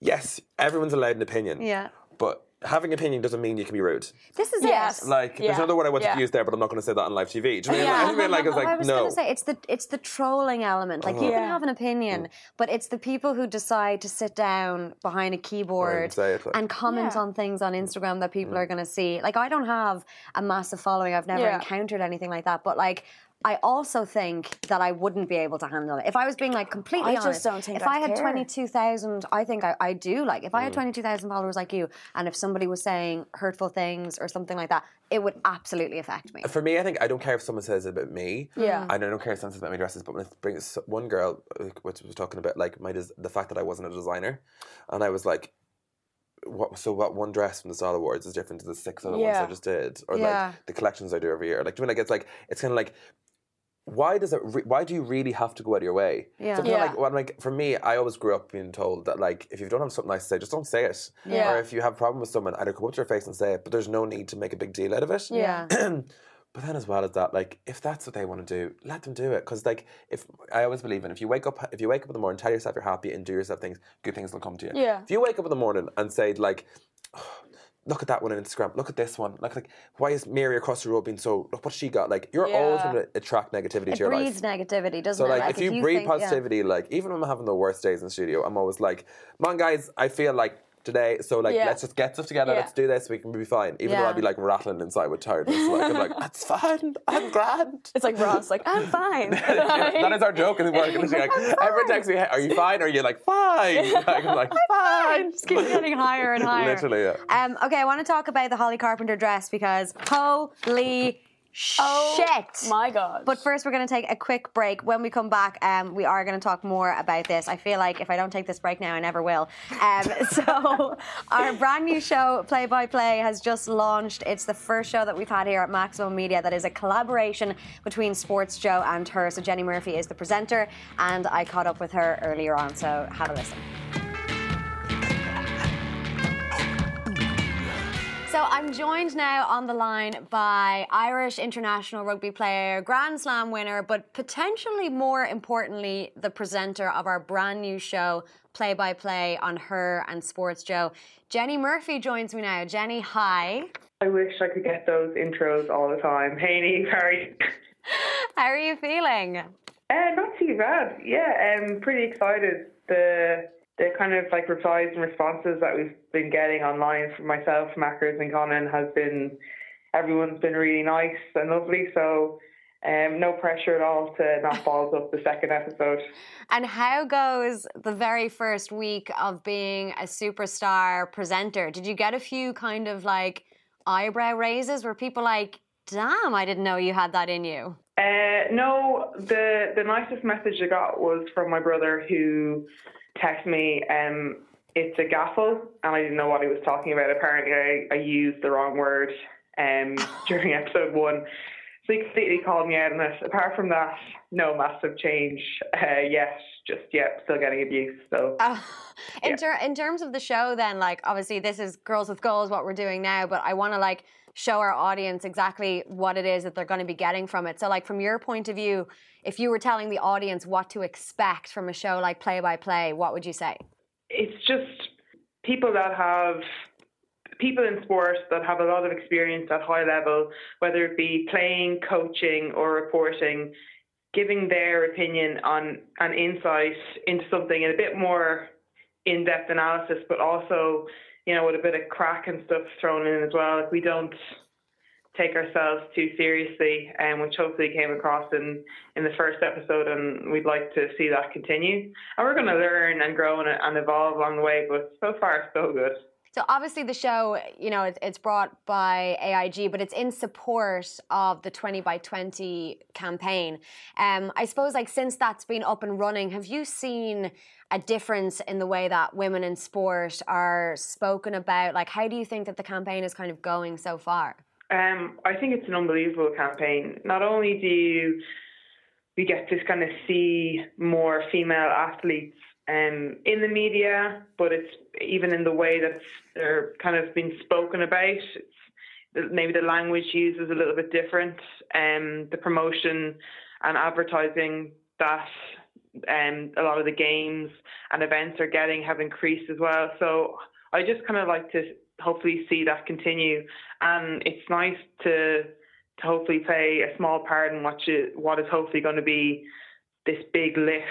Yes, everyone's allowed an opinion. Yeah. But having opinion doesn't mean you can be rude. This is Yes. it. Like, there's another word I wanted Yeah. to use there, but I'm not going to say that on live TV. Do you know what I mean? Yeah. I mean, like, it's Well, I like, was no. gonna say it's the it's the trolling element. Like you can Yeah. have an opinion, but it's the people who decide to sit down behind a keyboard say it, like- and comment Yeah. on things on Instagram that Mm. people are gonna see. Like I don't have a massive following. I've never Yeah. encountered anything like that. But like I also think that I wouldn't be able to handle it. If I was being like completely I just honest, don't think if I'd I had care. twenty two thousand, I think I, I do. Like if I Mm. had twenty two thousand followers like you, and if somebody was saying hurtful things or something like that, it would absolutely affect me. For me, I think I don't care if someone says it about me. Yeah. I don't care if someone says about my dresses, but when it brings one girl, which was talking about like my des- the fact that I wasn't a designer, and I was like, what? So what? One dress from the Style Awards is different to the six other ones I just did, or Yeah. like the collections I do every year. Like, do you mean like it's like it's kind of like. Why does it? Re- why do you really have to go out of your way? Yeah. So Yeah. like, well, like, for me, I always grew up being told that like, if you don't have something nice to say, just don't say it. Yeah. Or if you have a problem with someone, either come up to their face and say it, but there's no need to make a big deal out of it. yeah. But then, as well as that, like if that's what they want to do, let them do it. Because like, if I always believe in, if you wake up, if you wake up in the morning, tell yourself you're happy and do yourself things, good things will come to you. Yeah. If you wake up in the morning and say like, "Oh, look at that one on Instagram, look at this one, look like why is Mary across the road being so? Look what she got. Like you're always going to attract negativity It to your life. It breeds negativity, doesn't So it? like, if you breathe think- yeah. positivity, like even when I'm having the worst days in the studio, I'm always like, man, guys, I feel like." Today, so like, Yeah. let's just get stuff together. Yeah. Let's do this. We can be fine. Even though Yeah. I'd be like rattling inside with tiredness. Like I'm like, that's fine. I'm grand. It's like Ross, like I'm fine. that is our joke in work. And she's like, everyone texts me, "Hey, "Are you fine?" Or are you like, "Fine?" Like, I'm like, "Fine." Just keeps getting higher and higher. Literally, yeah. Um, okay, I want to talk about the Holly Carpenter dress because holy Oh shit. My God. But first, we're going to take a quick break. When we come back, um, we are going to talk more about this. I feel like if I don't take this break now, I never will. Um, so, our brand new show, Play by Play, has just launched. It's the first show that we've had here at Maximum Media that is a collaboration between Sports Joe and her. So, Jenny Murphy is the presenter, and I caught up with her earlier on. So, have a listen. So I'm joined now on the line by Irish international rugby player, Grand Slam winner, but potentially more importantly, the presenter of our brand new show, Play by Play on Her and Sports Joe. Jenny Murphy joins me now. Jenny, hi. I wish I could get those intros all the time. Hey, Niamh, how are you? How are you feeling? Uh, not too bad. Yeah, I'm pretty excited. The the kind of like replies and responses that we've been getting online from myself, Mackers and Conan has been everyone's been really nice and lovely. So Um, no pressure at all to not balls up the second episode. And how goes the very first week of being a superstar presenter? Did you get a few kind of like eyebrow raises? Were people like, damn, I didn't know you had that in you? Uh, no, the the nicest message I got was from my brother who texted me, um, it's a gaffle, and I didn't know what he was talking about. Apparently, I, I used the wrong word um, during episode one. So he completely called me out on it. Apart from that, no massive change uh, yet. Just yet, still getting abuse. So, uh, in, Yeah. ter- in terms of the show, then, like, obviously, this is Girls with Goals, what we're doing now, but I want to, like, show our audience exactly what it is that they're going to be getting from it. So, like, from your point of view, if you were telling the audience what to expect from a show like Play by Play, what would you say? it's just people that have people in sports that have a lot of experience at high level, whether it be playing, coaching, or reporting, giving their opinion on an insight into something in a bit more in-depth analysis, but also you know with a bit of crack and stuff thrown in as well. Like we don't take ourselves too seriously, um, which hopefully came across in, in the first episode, and we'd like to see that continue. And we're going to learn and grow and, and evolve along the way, but so far, so good. So obviously the show, you know, it's, brought by AIG, but it's in support of the 20 by 20 campaign. Um, I suppose, like since that's been up and running, have you seen a difference in the way that women in sport are spoken about? Like, how do you think that the campaign is kind of going so far? Um, I think it's an unbelievable campaign. Not only do we get to kind of see more female athletes um, in the media, but it's even in the way that they're kind of been spoken about. It's, maybe the language used is a little bit different. Um, the promotion and advertising that um, a lot of the games and events are getting have increased as well. So I just kind of like to hopefully see that continue. And it's nice to to hopefully play a small part in what you, what is hopefully going to be this big lift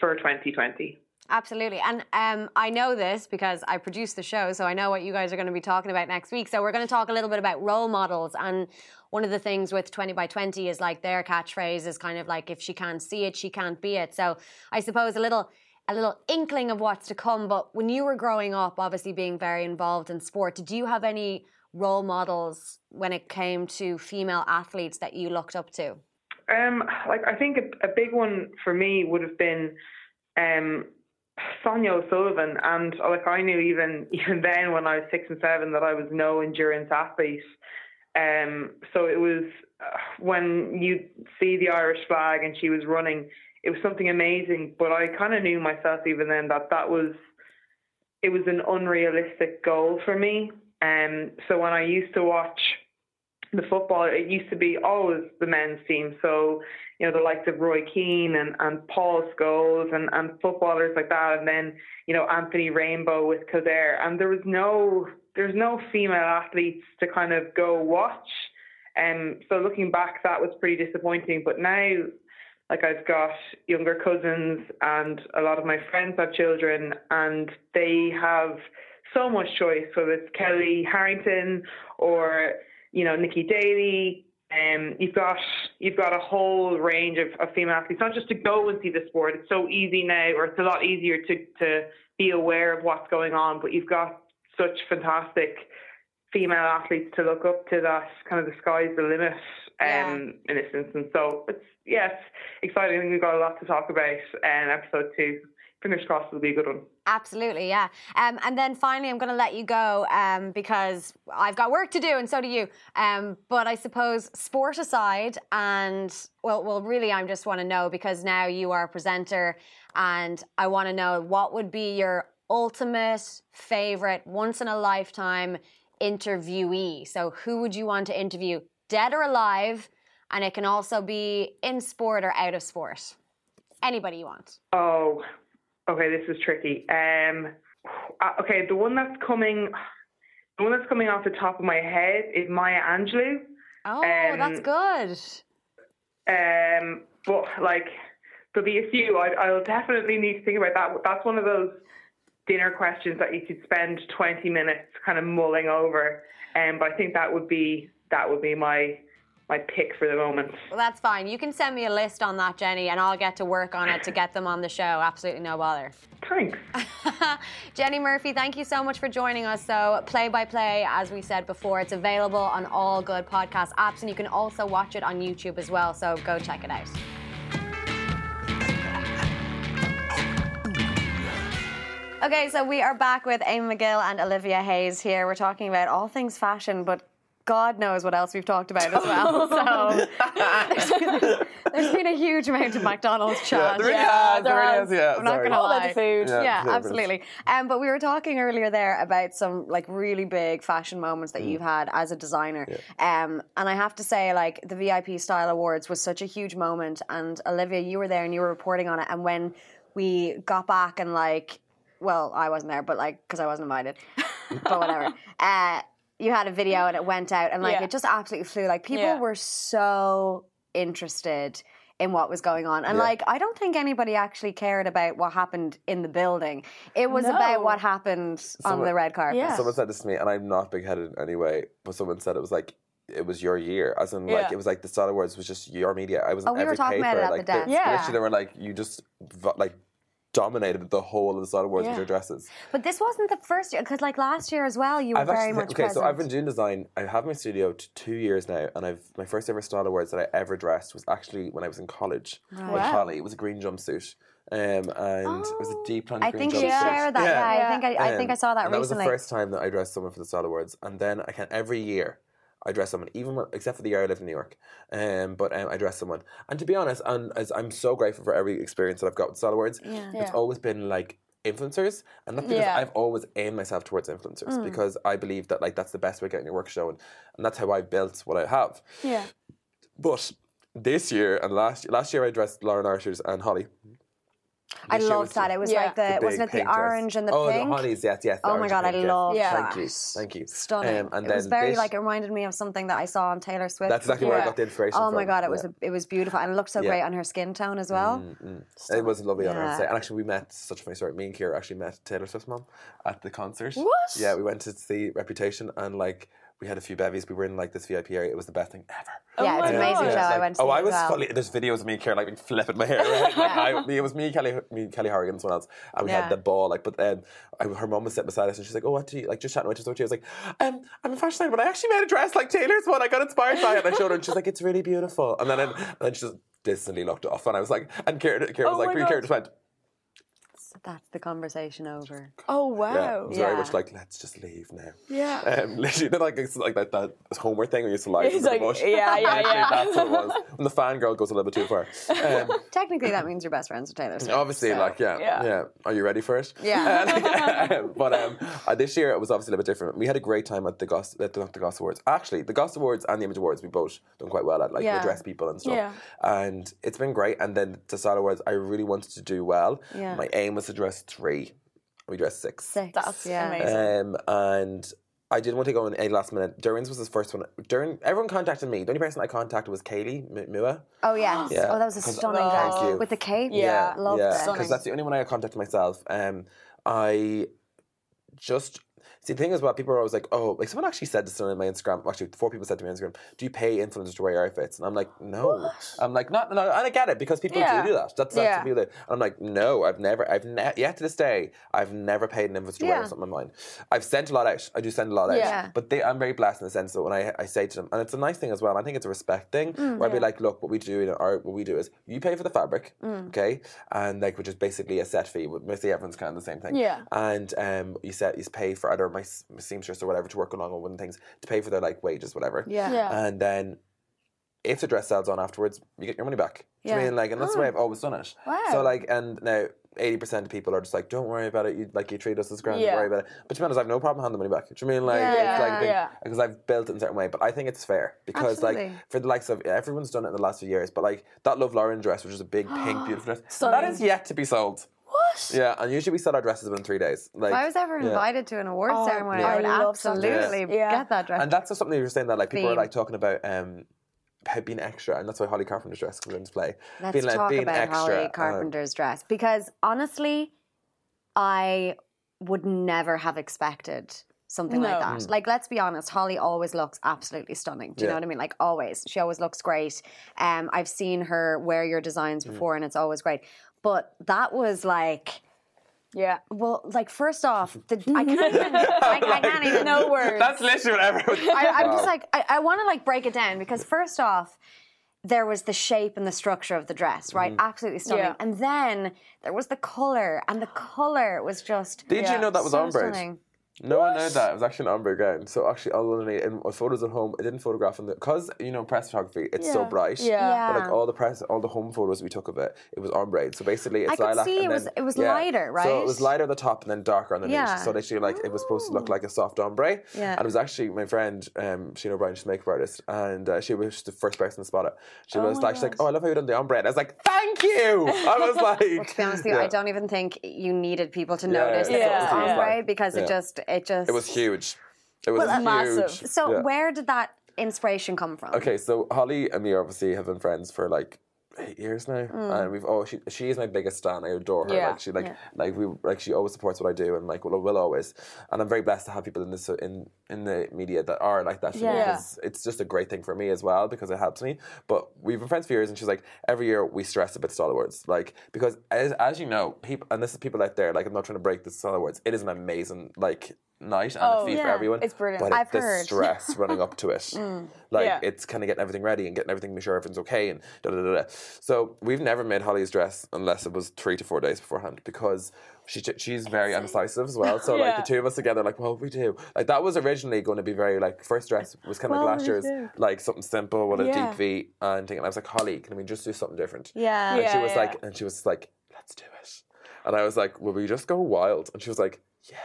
for 2020. Absolutely. And um, I know this because I produced the show, so I know what you guys are going to be talking about next week. So we're going to talk a little bit about role models. And one of the things with 20 by 20 is like their catchphrase is kind of like, if she can't see it, she can't be it. So I suppose a little. A little inkling of what's to come, but when you were growing up, obviously being very involved in sport, did you have any role models when it came to female athletes that you looked up to? Um, like I think a, a big one for me would have been um, Sonia O'Sullivan, and like I knew even even then when I was six and seven that I was no endurance athlete. Um, so it was uh, when you see the Irish flag and she was running, it was something amazing. But I kind of knew myself even then that that was it was an unrealistic goal for me. Um, so when I used to watch the football, it used to be always the men's team. So, you know, the likes of Roy Keane and, and Paul Scholes and, and footballers like that. And then, you know, Anthony Rainbow with Kildare. And there was no, there's no female athletes to kind of go watch. Um, so looking back, that was pretty disappointing. But now, like I've got younger cousins and a lot of my friends have children and they have so much choice, whether it's Kellie Harrington or you know, Nikki Daly. Um, you've got you've got a whole range of, of female athletes, not just to go and see the sport. It's so easy now, or it's a lot easier to to be aware of what's going on. But you've got such fantastic female athletes to look up to. That kind of the sky's the limit um, in this instance. So it's yes, exciting. We've got a lot to talk about in episode two. Fingers crossed, it'll be a good one. Absolutely, yeah. Um, and then finally, I'm going to let you go um, because I've got work to do, and so do you. Um, but I suppose, sport aside, and well, well, really, I just want to know because now you are a presenter, and I want to know what would be your ultimate favorite, once in a lifetime interviewee. So, who would you want to interview, dead or alive? And it can also be in sport or out of sport. Anybody you want. Oh, okay, this is tricky. Um, uh, okay, the one that's coming, the one that's coming off the top of my head is Maya Angelou. Oh, that's Um, good. Um, but like, there'll be a few. I, I'll definitely need to think about that. That's one of those dinner questions that you could spend twenty minutes kind of mulling over. Um, but I think that would be that would be my my pick for the moment. Well, that's fine. You can send me a list on that, Jenny, and I'll get to work on it to get them on the show. Absolutely no bother. Thanks. Jenny Murphy, thank you so much for joining us. So, play by play, as we said before, it's available on all good podcast apps, and you can also watch it on YouTube as well. So, go check it out. Okay, so we are back with Amy McGill and Olivia Hayes here. We're talking about all things fashion, but God knows what else we've talked about as well. So there's been a huge amount of McDonald's chat. there really Yeah, has, there really there has, yeah. I'm not gonna All about the food. Yeah. Yeah, absolutely. Um, but we were talking earlier there about some like really big fashion moments Mm. that you've had as a designer. Um, and I have to say, like the VIP Style Awards was such a huge moment. And Olivia, you were there and you were reporting on it. And when we got back and like, well, I wasn't there, but like because I wasn't invited, but whatever. Uh, you had a video and it went out and like Yeah. it just absolutely flew. Like people Yeah. were so interested in what was going on. And Yeah. like I don't think anybody actually cared about what happened in the building. It was No. about what happened on the red carpet. Yeah. Someone said this to me, and I'm not big headed anyway, but someone said it was like it was your year, as in like it was like the Star Awards was just your media. I was in Oh, we were every talking paper. about it at like the desk. They, Yeah. literally, they were like you just like dominated the whole of the Star Awards with your dresses. But this wasn't the first year because like last year as well, you were I've very actually much okay, present. so I've been doing design. I have my studio t- two years now, and I've my first ever Style Awards that I ever dressed was actually when I was in college with Wow. Holly. It was a green jumpsuit, um, and it was a deep plunge I think jumpsuit. shared that. Yeah, I think I, I think I Um, saw that recently. That was the first time that I dressed someone for the Style Awards, and then I can every year I dress someone, even when, except for the year I lived in New York. Um, but um, I dress someone, and to be honest, and as I'm so grateful for every experience that I've got with Style Awards. Yeah. It's Yeah. always been like influencers, and that's because Yeah. I've always aimed myself towards influencers because I believe that like that's the best way of getting your work shown, and that's how I built what I have. Yeah. But this year and last last year I dressed Lauren Arthurs and Holly. I This year loved that. It was Yeah. like the, the wasn't it the pink dress. orange and the oh, pink? the Hollies, yes, yes. Oh my god, I pink, yes. love Yeah. Thank you, thank you. Stunning. Um, and it was very this- like it reminded me of something that I saw on Taylor Swift. That's exactly where I Yeah. got the inspiration Oh from. my god, it was yeah. a, it was beautiful and it looked so Yeah. great on her skin tone as well. It was a lovely honor. Yeah. to say. And actually, we met. Such a funny story. Me and Kira actually met Taylor Swift's mom at the concert. What? Yeah, we went to see Reputation, and like we had a few bevies. We were in like this VIP area. It was the best thing ever. Yeah, it's an amazing God. show. I went to oh, see I was as well. fully. There's videos of me and Kira like flipping my hair. Right? Like, I, it was me, Kelly, me, Kelly Horrigan, and someone else, and we Yeah. had the ball. Like, but then I, her mom was sitting beside us, and she's like, "Oh, what do you like?" Just chatting with us. What do you? I was like, um, "I'm a fashion designer, but I actually made a dress like Taylor's one. I got inspired by it." And I showed her, and she's like, "It's really beautiful." And then, and then she just distantly looked off, and I was like, and Kira, Kira was Oh like, my me God. just went. That's the conversation over. Oh Yeah, wow. it was very Yeah. much like, let's just leave now. Yeah. Um, literally, they're like it's like that, that homework thing where you used to lie It's into the like, bush. yeah, yeah, Literally, yeah. That's what it was. When the fangirl goes a little bit too far. Um, Technically, that means you're best friends with Taylor Swift. obviously, so- like yeah, yeah, yeah. Are you ready for it? Yeah. Uh, like, but um, uh, this year it was obviously a little bit different. We had a great time at the Goss, at the, not the Goss Awards. Actually, the Goss Awards and the Image Awards, we both done quite well at like Yeah. address people and stuff. Yeah. And it's been great. And then the Style Awards, I really wanted to do well. Yeah. My aim was to dress three. We dressed six. Six. That's yeah. amazing. Um, and I didn't want to go in a last minute. Doireann's was his first one. Doireann, everyone contacted me. The only person I contacted was Kaylee M- Mua. Oh yes. Yeah. Oh, that was a 'Cause- stunning Thank dress you. with the cape. Yeah. loved yeah, it. Because that's the only one I contacted myself. Um, I just see the thing is, what people are always like, oh, like someone actually said to this on my Instagram. Actually, four people said to me on Instagram, "Do you pay influencers to wear your outfits?" And I'm like, no. I'm like, not, no, and I get it because people Yeah. do do that. That's Yeah. what people do. And I'm like, no, I've never, I've ne- yet to this day, I've never paid an influencer to Yeah. wear something of mine. I've sent a lot out. I do send a lot out. Yeah. But they, I'm very blessed in the sense that when I, I say to them, and it's a nice thing as well. I think it's a respect thing Mm, where I'd be like, look, what we do in our, what we do is you pay for the fabric, Mm. okay, and like which is basically a set fee. But mostly everyone's kind of the same thing. Yeah. And um, you set you pay for either my, my seamstress or whatever to work along with things to pay for their like wages, whatever. Yeah. Yeah. And then if the dress sells on afterwards, you get your money back. Do you Yeah. mean like, and that's the oh. way I've always done it. Wow. So like, and now. Eighty percent of people are just like, "Don't worry about it. You like you treat us as grand. Don't worry about it." But to be honest, I have no problem handing the money back. Do you mean like Yeah. it's like the- Yeah. because I've built it in a certain way. But I think it's fair because like for the likes of everyone's done it in the last few years. But like that Love Lauren dress, which is a big pink beautiful dress, that Stunning. is yet to be sold. What? Yeah, and usually we sell our dresses within three days. Like If I was ever yeah. invited to an awards Oh, ceremony, I I would love absolutely. Yeah. get that dress. And that's just something you were saying that like people are like talking about um how being extra, and that's why Holly Carpenter's dress comes into play. Let's being like talk being about extra. Holly uh, Carpenter's dress because honestly, I would never have expected something like No. that. Like, let's be honest, Holly always looks absolutely stunning. Do you know what I mean? Like, always. She always looks great. Um, I've seen her wear your designs before, and it's always great. But that was like. Yeah. Well, like first off, the, I can't even. I, I can't even. No words. That's literally what everyone. I, I'm just like I, I want to like break it down because first off, there was the shape and the structure of the dress, right? Mm-hmm. Absolutely stunning. Yeah. And then there was the color, and the color was just. Did Yeah. you know that was so ombre? Stunning. No one knew that. It was actually an ombre gown. So actually, all underneath in my photos at home, I didn't photograph in the because you know press photography. It's so bright. Yeah. But like all the press, all the home photos we took of it, it was ombre. So basically, it's I could lilac. see it and was- then- it was yeah. lighter, right? So it was lighter at the top and then darker underneath. Yeah. So literally, like it was supposed to look like a soft ombre. Yeah. And it was actually my friend, um, Sheena O'Brien, she's a makeup artist, and uh, she was the first person to spot it. She was like, she's like, "Oh, I love how you done the ombre." And I was like, "Thank you." I was like, Well, to be honest with you, yeah. I don't even think you needed people to Yeah, notice yeah, that it was yeah, yeah. ombre because it just, it just. It was huge. It was Well, uh, massive. huge. So Yeah. where did that inspiration come from? Okay, so Holly and me obviously have been friends for like eight years now, and mm. we've oh she she is my biggest stan. I adore her. Yeah, Like she like yeah. like we like she always supports what I do, and like will, will always. And I'm very blessed to have people in this in in the media that are like that. Me, Yeah. because it's just a great thing for me as well because it helps me. But we've been friends for years, and she's like every year we stress about Star Wars, like because as as you know, people and this is people out there. Like I'm not trying to break the Star Wars. It is an amazing like night and Oh, a feat for everyone. It's brilliant. But I've the heard. stress running up to it, mm. like Yeah. it's kind of getting everything ready and getting everything, to make sure everything's okay, and da da da da. So we've never made Holly's dress unless it was three to four days beforehand because she she's very indecisive as well. So like the two of us together, like, well, we do. Like that was originally going to be very like first dress was kind of Well, like last year's, do. like something simple with a deep V and thing. And I was like, Holly, can we just do something different? Yeah. And she was yeah. like, and she was like, let's do it. And I was like, will we just go wild? And she was like, yeah.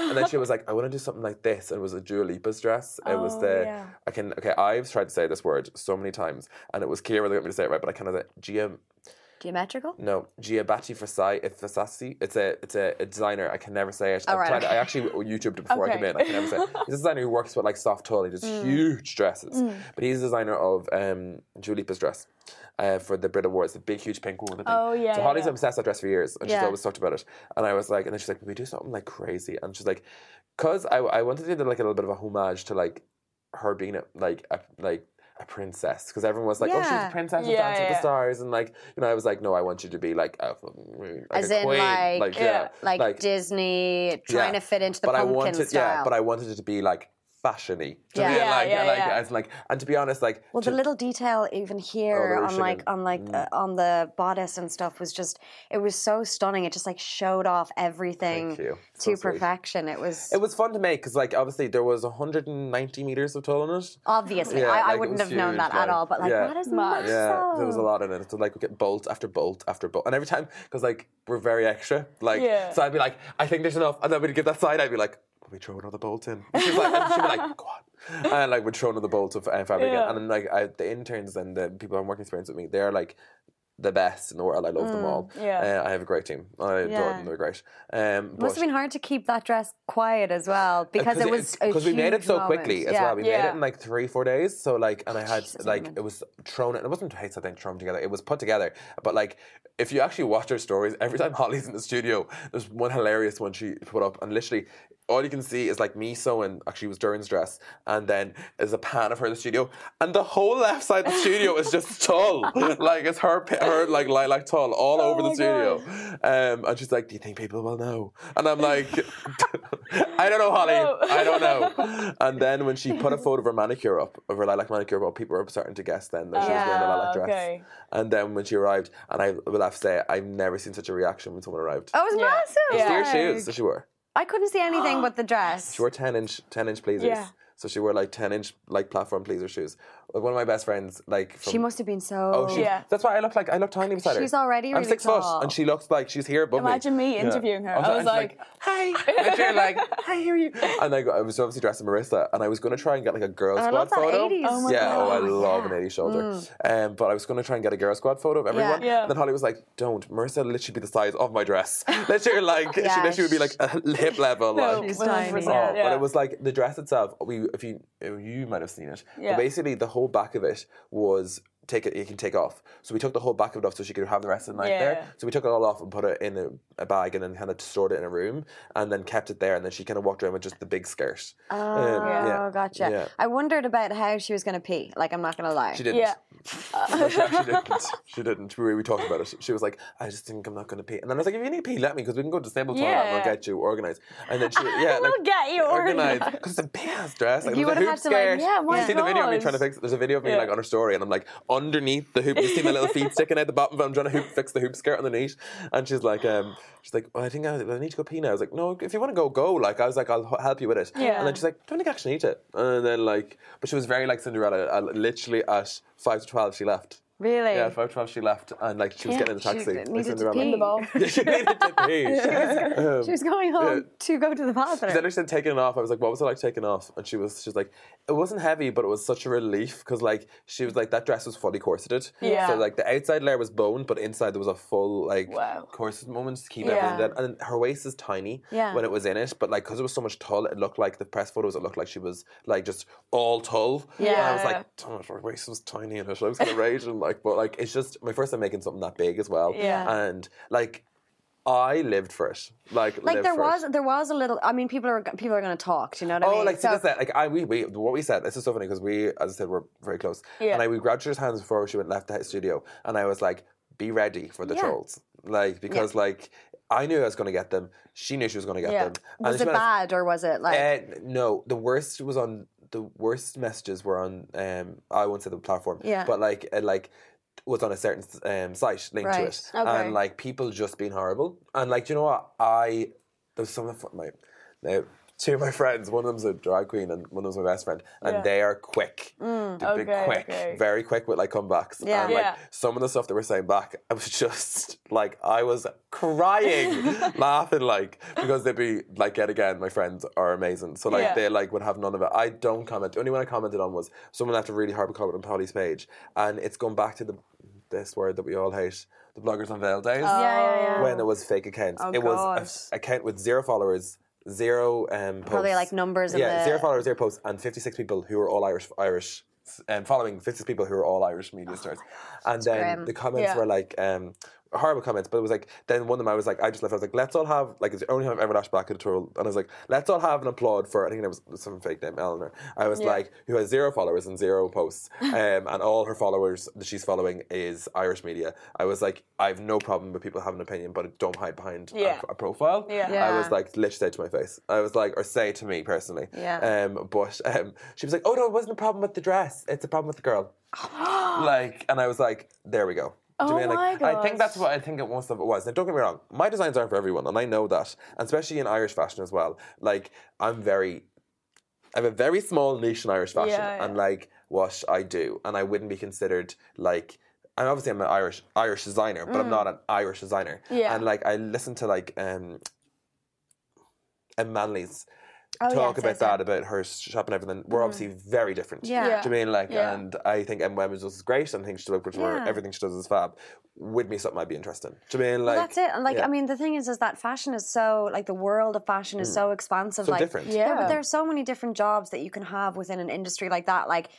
And then she was like, I want to do something like this. And it was a Dua Lipa's dress. It was Oh, the, yeah. I can, okay, I've tried to say this word so many times. And it was clear whether they want me to say it right, but I kind of said, Gia, Geometrical? no, Giabatti Fasassi. It's a, it's a, a designer. I can never say it. Oh, right, tried, okay. I actually YouTubed it before I came in. I can never say it. He's a designer who works with like soft tulle. He does Mm. huge dresses. But he's a designer of um, Dua Lipa's dress. Uh, for the Brit Awards, the big, huge pink one thing. Oh, yeah, So yeah, Holly's yeah. obsessed with that dress for years, and she's Yeah. always talked about it. And I was like, and then she's like, we do something like crazy?" And she's like, "Cause I, I wanted to do like a little bit of a homage to like her being a, like a, like a princess, because everyone was like, "Oh, she's a princess of Yeah, Dance with the. Stars," and like, you know, I was like, "No, I want you to be like a, like As a in, queen, like, yeah, Like, Disney trying yeah. to fit into the but pumpkin I wanted, style. yeah, but I wanted it to be like fashiony. Do you Yeah. know what I mean? Yeah, like, yeah, like, yeah. as like, and to be honest, like, Well, to- the little detail even here the on like Russian- on like uh, on the bodice and stuff was just it was so stunning. It just like showed off everything to So sweet. perfection. It was it was fun to make because, like, obviously there was 190 meters of tulle in it. obviously Yeah, I, I like, it wouldn't was have known huge, that at all. But like yeah. that is much. massive. Yeah, there was a lot in it. So like we get bolt after bolt after bolt, and every time because like we're very extra. Like Yeah. so, I'd be like, I think there's enough, and then we'd give that side. I'd be like, we throw another bolt in? And she'd be like, and she'd be like, go on, and like we'd throw another bolt of uh, fabric Yeah. in, and then like I, the interns and the people I'm working experience with me, they're like. The best in the world. I love them all. yeah. Uh, I have a great team. I adore Mm. Them. They're great. Um, Must have been hard to keep that dress quiet as well because it was because we made it so moment. quickly as yeah. well. We made it in like three, four days. So like, and I had Jesus, like it was thrown. It wasn't hates I think thrown together. It was put together. But like, if you actually watch her stories, every time Holly's in the studio, there's one hilarious one she put up, and literally. All you can see is like me sewing. Actually, it was Doireann's dress, and then there's a pan of her in the studio, and the whole left side of the studio is just tulle, like it's her, her like lilac tulle all over the my studio. Um, and she's like, "Do you think people will know?" And I'm like, "I don't know, Holly. No. I don't know." And then when she put a photo of her manicure up, of her lilac manicure, well, people were starting to guess then that she was wearing a lilac dress. okay. And then when she arrived, and I will have to say, I've never seen such a reaction when someone arrived. Oh, it was Yeah. massive. Yeah. Dear like- shoes that she wore. I couldn't see anything but the dress. She wore ten inch, ten inch pleasers. Yeah. So she wore like ten inch like platform pleaser shoes. Like one of my best friends, like from, She must have been so. Oh, she, Yeah. that's why I look like I look tiny beside her. She's already I'm really six tall. foot, and she looks like she's here above Imagine me Yeah. interviewing her. I was she's like, "Hi," and you're like, "Hi, how are you?" And I, go, I was obviously dressed as Marissa, and I was going to try and get like a girl And I squad love that photo. 80s. Oh my god. yeah, oh, I love Yeah. Mm. an 80s shoulder. Um, but I was going to try and get a girl squad photo of everyone. Yeah. And then Holly was like, "Don't." Marissa will literally be the size of my dress. literally, like Yeah, she literally would be like a hip level. no, like. She's tiny. Oh, yeah. But it was like the dress itself. We, if you, you might have seen it. Yeah. But basically, the whole back of it was take it. You can take off. So we took the whole back of it off, so she could have the rest of the night there. So we took it all off and put it in a, a bag, and then kind of stored it in a room, and then kept it there. And then she kind of walked around with just the big skirt. Oh, Um, yeah. gotcha. Yeah. I wondered about how she was going to pee. Like, I'm not going to lie. She didn't. Yeah. She didn't. She didn't. We, we talked about it. She was like, I just think I'm not going to pee. And then I was like, if you need to pee, let me, because we can go to Stable Toilet and Yeah. I'll get you organised. And then she, yeah, like, We'll get you organised. Because it's a big ass dress. Like, You a would've hoop had to, like, skirt. yeah, my you seen the video of me trying to fix It. There's a video of me Yeah. like on her story, and I'm like underneath the hoop. You see my little feet sticking out the bottom of it. I'm trying to hoop, fix the hoop skirt underneath. And she's like, um, she's like, well, I think I, I need to go pee now. I was like, no, if you want to go, go. Like, I was like, I'll help you with it. Yeah. And then she's like, don't think I actually need it. And then like, but she was very like Cinderella. Uh, literally at five to twelve, she left. Really? Yeah, five to twelve, she left, and like she was getting in the She taxi. needed to Cinderella. pee. In the ball. Yeah, she needed to pee. Um, She was going home Yeah. to go to the bathroom. then I said taking it off. I was like, "What was it like taking off?" And she was, she's like, "It wasn't heavy, but it was such a relief because like she was like that dress was fully corseted. Yeah. So like the outside layer was bone, but inside there was a full like Wow. corset moment to keep Yeah. everything down. And her waist is tiny Yeah. when it was in it, but like because it was so much tulle, it looked like the press photos. It looked like she was like just all tulle. And I was Yeah. like, "Oh, her waist was tiny in it." I was kind of raging like, but like it's just my first time making something that big as well. Yeah. And like. I lived for it. Like, like there for it. was there was a little. I mean, people are people are going to talk. Do you know what I mean? Oh, like so, that. Like I, we, we, what we said. This is so funny because we, as I said, we're very close. Yeah. And I, we grabbed other's hands before she went left the studio, and I was like, "Be ready for the Yeah. trolls," like because like I knew I was going to get them. She knew she was going to get Yeah. them. was she it bad or was it like? Uh, no, the worst was on the worst messages were on. Um, I won't say the platform. Yeah. But like, uh, like was on a certain um, site linked to it, Okay. and like people just being horrible. And like, do you know what? I there was some of my now two of my friends. One of them's a drag queen, and one of them's my best friend, and Yeah. they are quick. Mm, They're big Okay, quick, okay. very quick with like comebacks. Yeah. And like Yeah. some of the stuff they were saying back, I was just like I was crying, laughing like because they'd be like yet again, my friends are amazing. So like Yeah. they like would have none of it. I don't comment. The only one I commented on was someone left a really horrible comment on Polly's page, and it's gone back to the this word that we all hate, the bloggers on veil days oh. yeah, yeah, yeah. when it was fake accounts. Oh, it was God. a oh, f- account with zero followers, zero um, posts. Probably like numbers Yeah, the- zero followers, zero posts, and fifty six people who were all Irish. Irish. And following 56 people who were all Irish media stars. And then the comments Yeah. were like, um, horrible comments, but it was like, then one of them I was like, I just left, I was like, let's all have, like, it's the only time I've ever lashed back at a troll. And I was like, let's all have an applaud for, I think it was some fake name, Eleanor. I was Yeah. like, who has zero followers and zero posts. um, and all her followers that she's following is Irish media. I was like, I have no problem with people having an opinion, but don't hide behind a- Yeah. a, profile. Yeah. Yeah. I was like, literally say it to my face. I was like, or say it to me personally. Yeah. Um, but um, she was like, oh no, it wasn't a problem with the dress. It's a problem with the girl. like, and I was like, there we go. You Oh mean, like, my I think that's what I think it most of it was. Now, don't get me wrong, my designs aren't for everyone, and I know that, and especially in Irish fashion as well. Like, I'm very, I have a very small niche in Irish fashion, Yeah, yeah. and like what I do, and I wouldn't be considered like. I'm obviously I'm an Irish Irish designer, but I'm not an Irish designer. Mm. Yeah. And like I listen to like um, Emma Manley's Oh, talk yes, about yes, that, yeah. about her shop and everything. We're obviously mm. very different. Yeah. Yeah. Do you mean like? Yeah. And I think Em Wemmers does is great, and I think she does good for Yeah. everything she does is fab. Would be something I'd be interested in. Do you mean like? Well, that's it. And like, yeah. I mean, the thing is, is that fashion is so like the world of fashion is mm. so expansive. So like, different. There, Yeah. but there's so many different jobs that you can have within an industry like that. Like,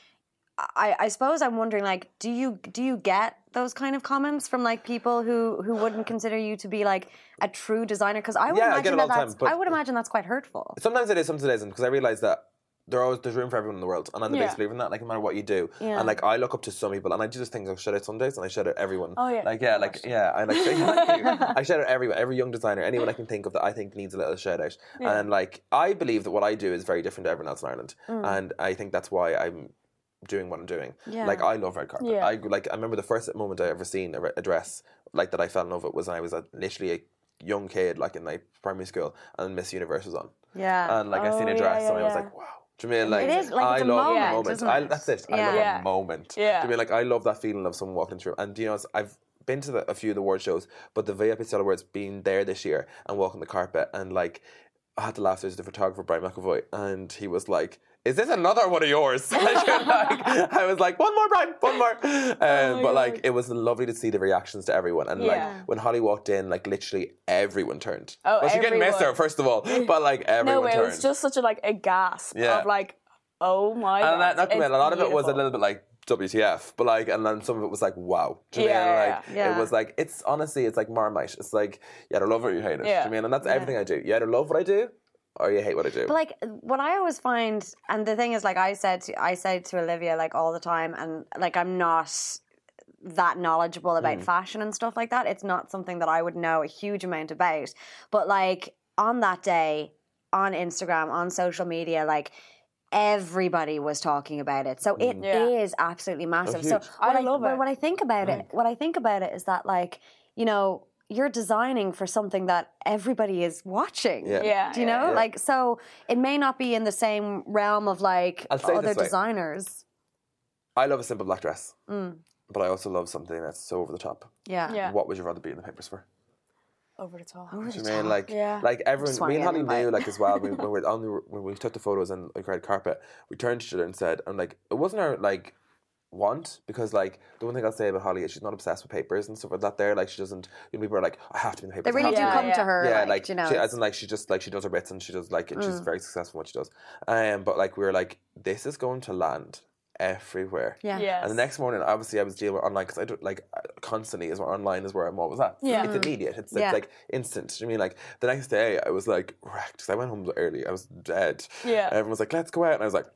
I, I suppose I'm wondering, like, do you do you get those kind of comments from like people who who wouldn't consider you to be like a true designer? Because I would Yeah, imagine all that the time, that's I would imagine that's quite hurtful. Sometimes it is, sometimes it isn't, because I realise that there always there's room for everyone in the world, and I'm the Yeah. biggest believer in that. Like no matter what you do, Yeah. and like I look up to some people, and I do just things. I shout out some days, and I shout out everyone. Oh, yeah. Like yeah, like yeah, I like. I shout out everyone, every young designer, anyone I can think of that I think needs a little shout out. And like I believe that what I do is very different to everyone else in Ireland, mm. and I think that's why I'm doing what I'm doing. Yeah. Like I love red carpet. Yeah. I like I remember the first moment I ever seen a, re- a dress like that I fell in love with was when I was a, literally a young kid, like in like primary school, and Miss Universe was on. Yeah. And like I seen Oh, a dress yeah, and I was like, wow. Do you mean like It is, like, I love moment, the moment. isn't I, that's it. I love a moment. Yeah. Do you mean like I love that feeling of someone walking through and you know I've been to the, a few of the award shows, but the VIP Style Awards being there this year and walking the carpet and like I had to laugh. There's the photographer Brian McAvoy, and he was like, "Is this another one of yours?" Like, I was like, "One more, Brian, one more." Um, but like, it was lovely to see the reactions to everyone, and Yeah. like when Holly walked in, like literally everyone turned. Oh, well, she didn't miss her first of all, but like everyone turned. No, it turned. was just such a like a gasp Yeah. of like, oh my and god. that, not admit, a lot of it was a little bit like WTF? But like, and then some of it was like, wow. Do you Yeah, mean? Like, yeah. it was like, it's honestly, it's like Marmite. It's like, you either love it or you hate it. Yeah. Do you mean? And that's everything I do. You either love what I do or you hate what I do. But like what I always find, and the thing is, like I said, to, I said to Olivia like all the time, and like I'm not that knowledgeable about mm. fashion and stuff like that. It's not something that I would know a huge amount about. But like on that day, on Instagram, on social media, like everybody was talking about it. So it mm. is Yeah. absolutely oh, massive. so huge. what I love when- it. When I think about it, what I think about it is that like you know. You're designing for something that everybody is watching. Yeah. Yeah, Do you know? yeah. Like, so it may not be in the same realm of like I'll say it other designers. I love a simple black dress, Mm. but I also love something that's so over the top. Yeah. Yeah. What would you rather be in the papers for? Over the top. Over Do the you mean top. like Yeah. like everyone? Just wanna Me and Holly knew like as well. When, when we were on the, when we took the photos on like red carpet, we turned to each other and said, and like it wasn't our like want because like the one thing I'll say about Holly is she's not obsessed with papers and stuff like that. There, like she doesn't. You know, people are like, I have to be in the They papers. I really do to Yeah, be." come to her. Yeah, like, like, you know. she, as in like she just like she does her bits and she does like and she's Mm. very successful in what she does. Um, but like we were like, this is going to land everywhere. yeah. Yes. And the next morning, obviously, I was dealing with online because I don't like constantly is where online is where I'm always at. Yeah. it's immediate. It's, Yeah. it's like instant. Do you mean like the next day I was like wrecked because I went home early. I was dead. Yeah. Everyone was like, "Let's go out," and I was like,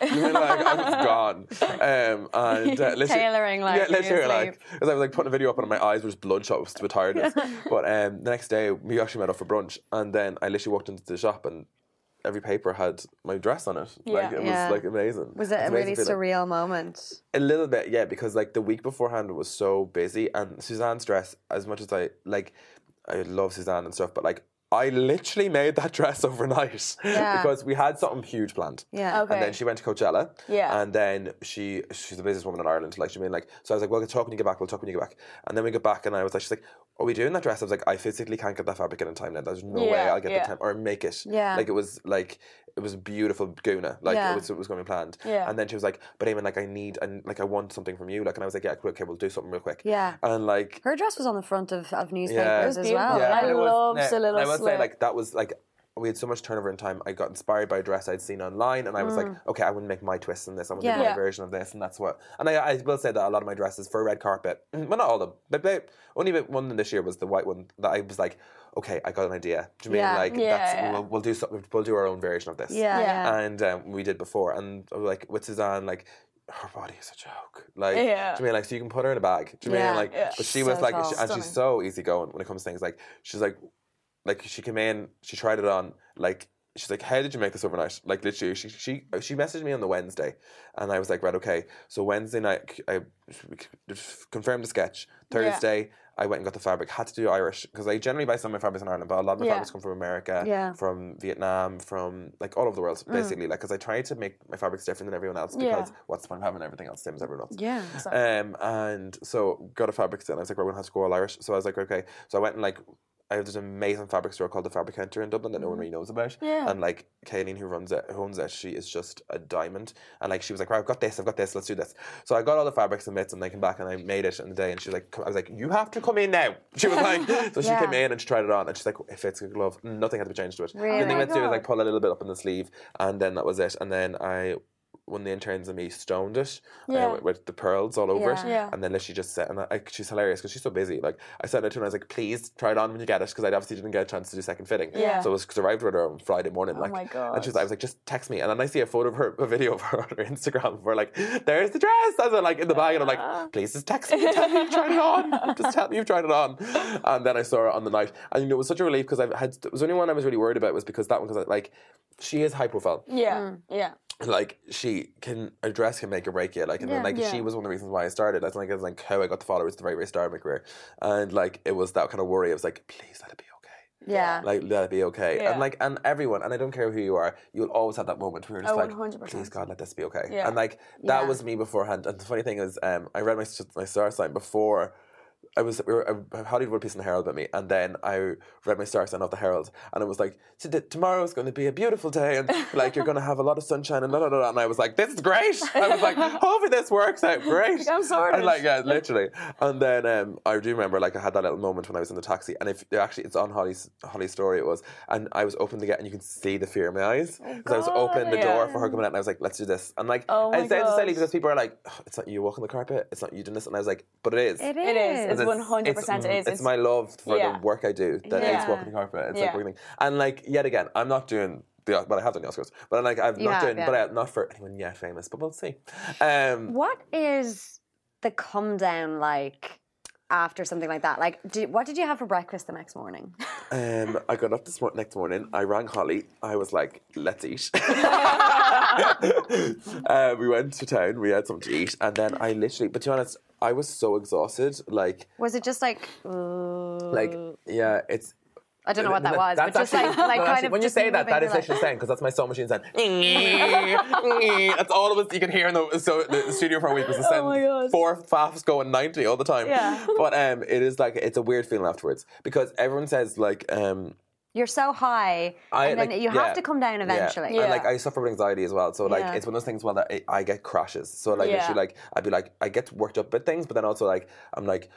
you mean, like I was gone. Um, and uh, literally, Tailoring, like, yeah, in your literally like sleep. as I was like putting a video up and my eyes were just bloodshot. Was with tiredness. but um, the next day we actually met up for brunch, and then I literally walked into the shop and. Every paper had my dress on it. Yeah. Like it Yeah. was like amazing. Was it It's a amazing really feeling. surreal moment? A little bit, yeah, because like the week beforehand was so busy, and Suzanne's dress, as much as I like, I love Suzanne and stuff, but like I literally made that dress overnight Yeah. because we had something huge planned. Yeah. Okay. And then she went to Coachella. Yeah. And then she she's a businesswoman in Ireland. Like she mean like so I was like, Well we'll talk when you get back, we'll talk when you get back. And then we got back and I was like, she's like, Are we doing that dress? I was like, I physically can't get that fabric in in time now. There's no way I'll get yeah. the time or make it. Yeah. Like it was like it was beautiful Guna. Like Yeah. it was it was gonna be planned. Yeah. And then she was like, But Eamon, like I need and like I want something from you. Like and I was like, Yeah, okay, we'll do something real quick. Yeah. And like Her dress was on the front of, of Yeah. newspapers It as was well. Yeah, I it was- love yeah, the little I will say like that was like we had so much turnover in time. I got inspired by a dress I'd seen online, and I was like, okay, I want to make my twist in this. I want to Mm. Yeah. make my Yeah. version of this, and that's what. And I, I will say that a lot of my dresses for red carpet, well, not all of them, but they, only bit- one this year was the white one that I was like, okay, I got an idea. Do you mean Yeah. like Yeah, that's yeah. We'll, we'll do something. We'll do our own version of this. Yeah. Yeah. Yeah. And um, we did before, and like with Suzanne, like her body is a joke. Like, Yeah. do you mean like so you can put her in a bag? Do you Yeah. mean like? Yeah. But she She's was so like, she, and she's so easygoing when it comes to things. Like she's like, like she came in, she tried it on, like. She's like, "How did you make this overnight?" Like literally, she she she messaged me on the Wednesday, and I was like, "Right, okay." So Wednesday night, I confirmed the sketch. Thursday, I went and got the fabric. Had to do Irish because I generally buy some of my fabrics in Ireland, but a lot of my Yeah. fabrics come from America, Yeah. from Vietnam, from like all over the world, Mm. basically. Like, because I try to make my fabrics different than everyone else Yeah. because what's the point of having everything else same as everyone else? Yeah. Um, and so got a fabric then. I was like, we're gonna have to go all Irish. So I was like, okay. So I went and like I have this amazing fabric store called the Fabric Counter in Dublin that no one mm-hmm. really knows about. Yeah. And like Kayleen who runs it who owns it, she is just a diamond. And like she was like, Right, I've got this, I've got this, let's do this. So I got all the fabrics and bits and I came back and I made it in the day and she was like I was like, You have to come in now. She was like so she Yeah. came in and she tried it on and she's like, It fits a glove. Nothing had to be changed to it. Really? The thing Oh we had to do was God. like pull a little bit up in the sleeve and then that was it. And then I one of the interns and me stoned it uh, Yeah. with, with the pearls all over Yeah. it. Yeah. And then literally just said, and I, I- she's hilarious because she's so busy. Like I said it to her, and I was like, please try it on when you get it because I obviously didn't get a chance to do second fitting. Yeah. So it was cause I arrived with her on Friday morning. Oh like, my And she was, God. I was like, just text me. And then I see a photo of her, a video of her on her Instagram. Where like, there's the dress. As in like in the bag, and I'm like, please just text me, and tell me you've tried it on. Just tell me you've tried it on. And then I saw her on the night, and you know, it was such a relief because I had. It was the only one I was really worried about was because that one because like, she is high profile Yeah. Yeah. like she can a dress can make or break it. like and then like Yeah. she was one of the reasons why I started that's like it's like how I got the followers at the very very start of my career and like it was that kind of worry I was like please let it be okay Yeah. like let it be okay Yeah. and like and everyone and I don't care who you are you'll always have that moment where you're just Oh, like 100%. please God let this be okay Yeah. and like that Yeah. was me beforehand and the funny thing is um I read my, my star sign before I was we were, uh, Hollywood wrote a piece in the Herald about me, and then I read my star sign off the Herald, and it was like "Today- tomorrow's going to be a beautiful day, and like you're going to have a lot of sunshine and blah, blah, blah, blah." and I was like, this is great. I was like, hopefully this works out great. I'm sorted. And like yeah, literally. And then um, I do remember like I had that little moment when I was in the taxi, and if actually it's on Holly's Holly's story it was, and I was opening the gate, and you can see the fear in my eyes because I was opening the God. door Yeah. for her coming out, and I was like, let's do this, and like Oh it my sounds silly because people are like, "Oh, it's not you walking the carpet, it's not you doing this, and I was like, but it is. It It is. Is. It's 100% it is. It's my love for Yeah. the work I do that Yeah. it's walking the carpet. It's like Yeah. And like yet again, I'm not doing the well, I have done the Oscars, but I'm like I'm You not have, doing, yeah. but I, not for anyone yet famous. But we'll see. Um, What is the come down like after something like that? Like, did, what did you have for breakfast the next morning? um, I got up this mor- next morning. I rang Holly. I was like, "Let's eat." uh, we went to town. We had something to eat, and then I literally. But to be honest, I was so exhausted. Like, Was it just like, like yeah, it's I don't know what that was, That's but just actually- like, like no, kind actually, of when you say that, that is like- literally saying because that's my sewing machine saying. that's all of us you can hear in the so the studio for a week was the sound Oh God. four faffs going ninety all the time. Yeah. But um, it is like it's a weird feeling afterwards because everyone says like um. You're so high, I, and then like, you yeah, have to come down eventually. Yeah. And like I suffer with anxiety as well. So like Yeah. it's one of those things well that I, I get crashes. So like Yeah. literally like I'd be like I get worked up about things, but then also like I'm like,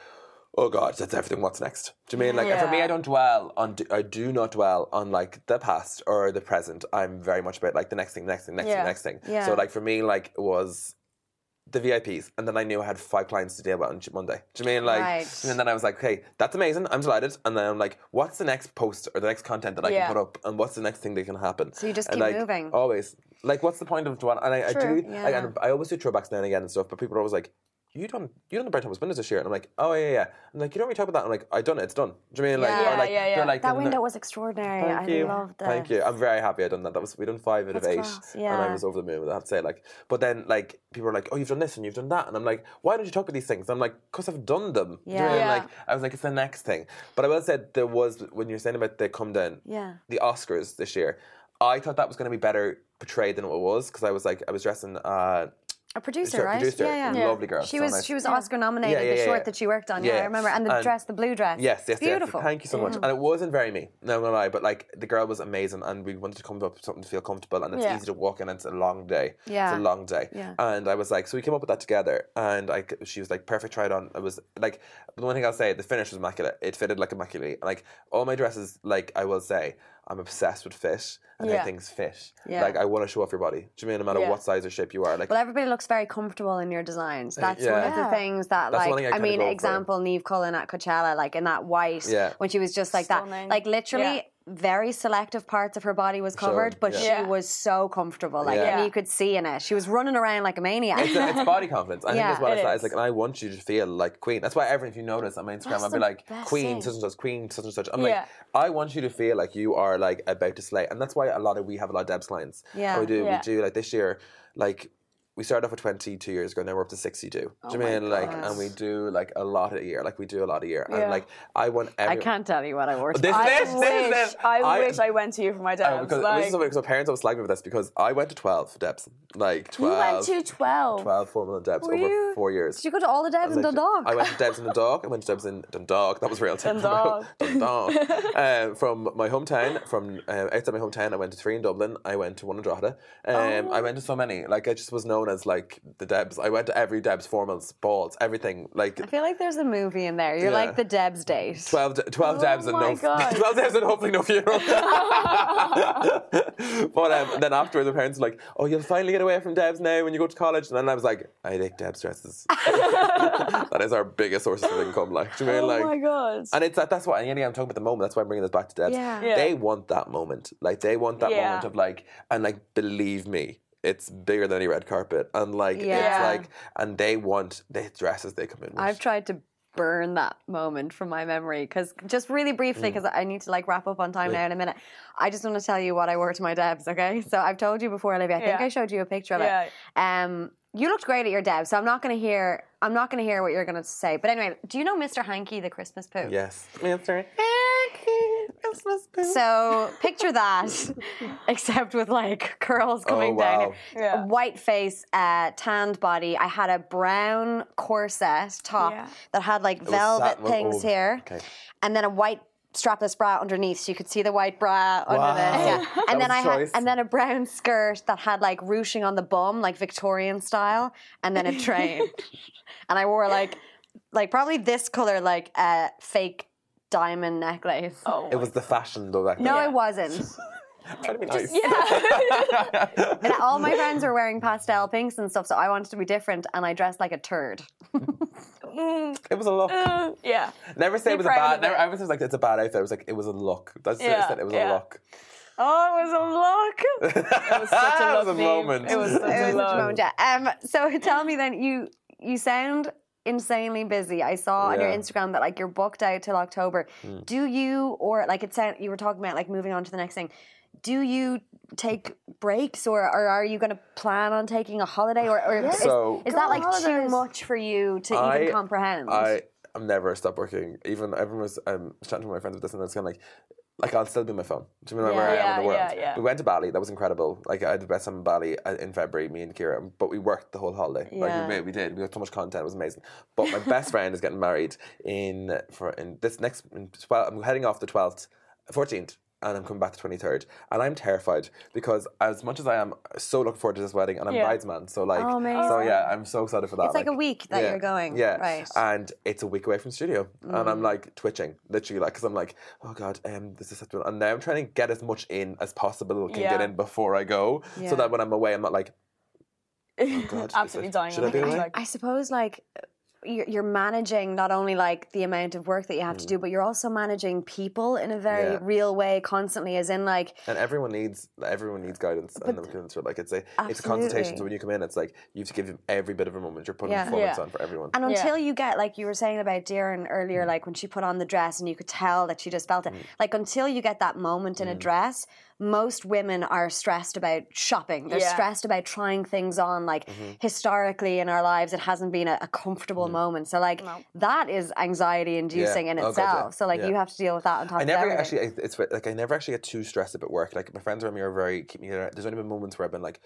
oh god, that's everything. What's next? Do you mean like for me? I don't dwell on. I do not dwell on like the past or the present. I'm very much about like the next thing, next thing, next Yeah. thing, next thing. Yeah. So like for me, like it was. The VIPs, and then I knew I had five clients to deal with on Monday. Do you mean like? Right. And then I was like, "Okay, that's amazing. I'm delighted." And then I'm like, "What's the next post or the next content that I Yeah. can put up? And what's the next thing that can happen?" So you just And, keep like, moving. Always. Like, what's the point of dwelling? And I, I True, do. yeah. Like, and I always do throwbacks now and again and stuff. But people are always like, "You done? You done the Brown Thomas Windows this year?" And I'm like, "Oh yeah, yeah." I'm like, "You don't really talk about that." I'm like, "I done it. It's done." Do you mean like? Yeah. like, Yeah, yeah, like that window was extraordinary. Thank I you. loved it. Thank you. I'm very happy I done that. That was we done five out of eight, class, and. I was over the moon. with it, I have to say, like, but then like people are like, "Oh, you've done this and you've done that," and I'm like, "Why don't you talk about these things?" I'm like, "Cause I've done them." Do you know I mean? Yeah. Like, I was like, "It's the next thing." But I will say there was when you're saying about the come down, Yeah. the Oscars this year. I thought that was going to be better portrayed than it was because I was like, I was dressing. Uh, A producer, Sure, right? producer, yeah, yeah. lovely girl, She so was nice. she was Oscar nominated. Yeah, yeah, the yeah, short that she worked on. Yeah, Yeah. I remember. And the And- dress, the blue dress. Yes, yes, Beautiful. yes. Thank you so much. And it wasn't very me, no gonna lie, but like the girl was amazing and we wanted to come up with something to feel comfortable and it's Yeah. easy to walk in and it's a long day. Yeah. It's a long day. Yeah. And I was like, so we came up with that together and I c- she was like, perfect, try it on. It was like the one thing I'll say, the finish was immaculate. It fitted like immaculately. Like all my dresses, like I will say, I'm obsessed with fit and how things fit. Yeah. Like I want to show off your body. Do you mean no matter Yeah. what size or shape you are? Like Well, everybody looks very comfortable in your designs. That's one Uh, of the things that, That's like, thing I I, mean, go for. example, Neve Cullen at Coachella, like in that white, Yeah. when she was just like that, like literally. Yeah. Very selective parts of her body was covered, Sure, but yeah. she Yeah. was so comfortable, like, Yeah. and you could see in it. She was running around like a maniac. it's, uh, it's body confidence. I Yeah, think as well it as that. is. It's like, and I want you to feel like queen. That's why everything, if you notice on my Instagram, That's I'll be like, queen, thing. such and such, queen, such and such. I'm Yeah. like, I want you to feel like you are like about to slay. And that's why a lot of, we have a lot of Debs clients. Yeah. And we do, Yeah. we do like this year, like, we started off with 22 years ago, now we're up to 62. do you my mean? Like, and we do like a lot a year. Like, we do a lot a year. And like, I want every. I can't tell you what I wore. This, I this, this, wish, this. I, wish I went to you for my Oh, debs. because, like, this is because my parents always slag me for this because I went to 12 Debs. Like, 12. you went to 12. 12 formal Debs Were over you- four years. Did you go to all the Debs in Like, Dundalk? I went to Debs in Dundalk. I went to Debs in Dundalk. That was real. Dundalk. Dundalk. um, from my hometown, from uh, outside my hometown, I went to three in Dublin. I went to one in Drogheda. Um, I went to so many. Like I just was known as like the Debs. I went to every Debs formals, balls, everything. Like I feel like there's a movie in there. You're Yeah. like the Debs date. 12, d- 12 Debs and Oh no God. 12 Debs and hopefully no funeral. but um, then afterwards, the parents were like, "Oh, you'll finally get away from Debs now when you go to college." And then I was like, "I take Debs dresses. that is our biggest source of income." Like, do you mean oh like? my god. And it's that, that's what, and yeah, I'm talking about the moment. That's why I'm bringing this back to Debs. Yeah. Yeah. They want that moment. Like, they want that Yeah. moment of like, and like, believe me, it's bigger than any red carpet. And like, Yeah. it's like, and they want the dresses they come in with. I've tried to burn that moment from my memory because just really briefly Mm. because I need to like wrap up on time now in a minute. I just want to tell you what I wore to my Debs. Okay, so I've told you before, Olivia. I think Yeah. I showed you a picture of Yeah. it. Um, you looked great at your Debs, so I'm not going to hear. I'm not going to hear what you're going to say. But anyway, do you know Mr. Hanky, the Christmas poo? Yes. Mr. Christmas boo. So picture that, except with like curls coming down. wow. here. Yeah. White face, uh, tanned body. I had a brown corset top Yeah. that had like was velvet satin- things oh, here, okay. and then a white strapless bra underneath, so you could see the white bra under Wow. this. Yeah. That And then was I a had, and then a brown skirt that had like ruching on the bum, like Victorian style, and then a train. and I wore like, like probably this color, like a fake diamond necklace. Oh, It was the fashion though back No, then. it wasn't. Trying to be nice. yeah. And all my friends were wearing pastel pinks and stuff, so I wanted to be different, and I dressed like a turd. It was a look. Uh, yeah. Never say Be it was a bad. of Never, it. I was just like it's a bad outfit. It was like it was a look. That's what I said. It was yeah. a look. Oh, it was a look. It was such a it was a moment. It was such It a was such a moment, yeah. Um, so tell me then, you you sound insanely busy. I saw on your Instagram that like you're booked out till October. Do you or like it sound you were talking about like moving on to the next thing? Do you take breaks or, or are you going to plan on taking a holiday or, or is, So- is that on like too much for you to I- even comprehend? I I'm never stop working. Even everyone was um chatting to my friends with this, and it's kind of like. Like I'll still be on my phone. Do you remember Yeah. where I am in the world? yeah, yeah. We went to Bali. That was incredible. Like I had the best time in Bali uh, in February. Me and Kira, but we worked the whole holiday. Yeah. Like we, we did. We got so much content. It was amazing. But my best friend is getting married in for in this next. In 12, I'm heading off the twelfth, fourteenth. And I'm coming back the 23rd. And I'm terrified because, as much as I am so looking forward to this wedding, and I'm Yeah. bridesman, so like, Oh, so yeah, I'm so excited for that. It's like a week that yeah, you're going, Yeah. right. And it's a week away from studio. And Mm. I'm like twitching, literally, like, because I'm like, oh God, um, this is such a. And now I'm trying to get as much in as possible, can get in before I go. Yeah. So that when I'm away, I'm not like, oh God. Absolutely it- dying. Should I on be it. away? Like, I suppose like you're, you're managing not only like the amount of work that you have to do, but you're also managing people in a very Mm. Yeah. real way constantly. As in, like And everyone needs everyone needs guidance, and the guidance like it's a it's a consultation. So when you come in, it's like you have to give them every bit of a moment. You're putting Yeah. performance Yeah. on for everyone. And Yeah. until you get, like you were saying about Doireann Mm. earlier, like when she put on the dress and you could tell that she just felt it, like until you get that moment Mm. in a dress, most women are stressed about shopping. They're Yeah. stressed about trying things on. Like Mm-hmm. historically in our lives, it hasn't been a, a comfortable Mm. moment. So, like, that is anxiety inducing in Oh, God, itself. yeah. So, like, Yeah. you have to deal with that on top I never everything. actually. It's like I never actually get too stressed about work. Like my friends around me are very keep me. There. There's only been moments where I've been like,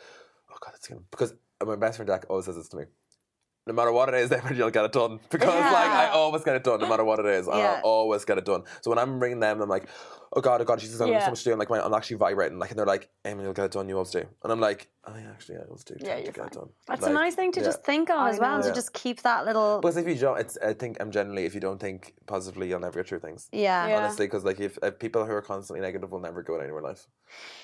oh god, it's gonna because my best friend Jack always says this to me. No matter what it is, then you'll get it done because like I always get it done, no matter what it is. and Yeah. I'll always get it done. So when I'm ringing them, I'm like, oh god, oh god, she's done Yeah. so much to do. And like I'm actually vibrating. Like and they're like, Amy, you'll get it done. You always do. And I'm like, I yeah, actually, I always do. Yeah, to you're get it fine. done. That's Like, a nice thing to yeah. just think of as well, to Yeah. just keep that little. Because if you don't, it's I think I'm generally if you don't think positively, you'll never get through things. yeah. Yeah. Honestly, because like if, if people who are constantly negative will never go anywhere in life.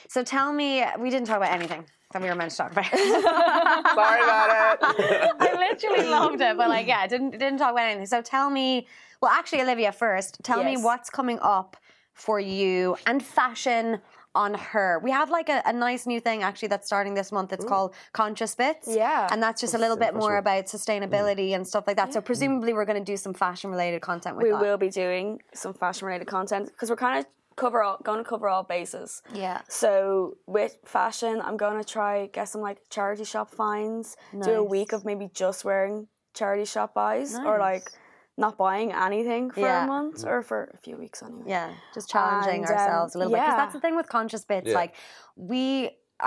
So tell me, we didn't talk about anything that we were meant to talk about. Sorry about it. I literally loved it, but like, yeah, didn't didn't talk about anything. So tell me, well, actually, Olivia, first, tell me what's coming up for you and fashion on her. We have like a, a nice new thing actually that's starting this month. It's called Conscious Bits. Yeah. and that's just a little bit more about sustainability and stuff like that. So mm. presumably, we're going to do some fashion related content with we that. will be doing some fashion related content because we're kind of cover all, going to cover all bases. Yeah. So with fashion, I'm going to try get some like charity shop finds. Do a week of maybe just wearing charity shop buys or like not buying anything for Yeah. a month or for a few weeks anyway. Yeah, just challenging And, um, ourselves a little bit. Because that's the thing with conscious bits. Yeah. Like we,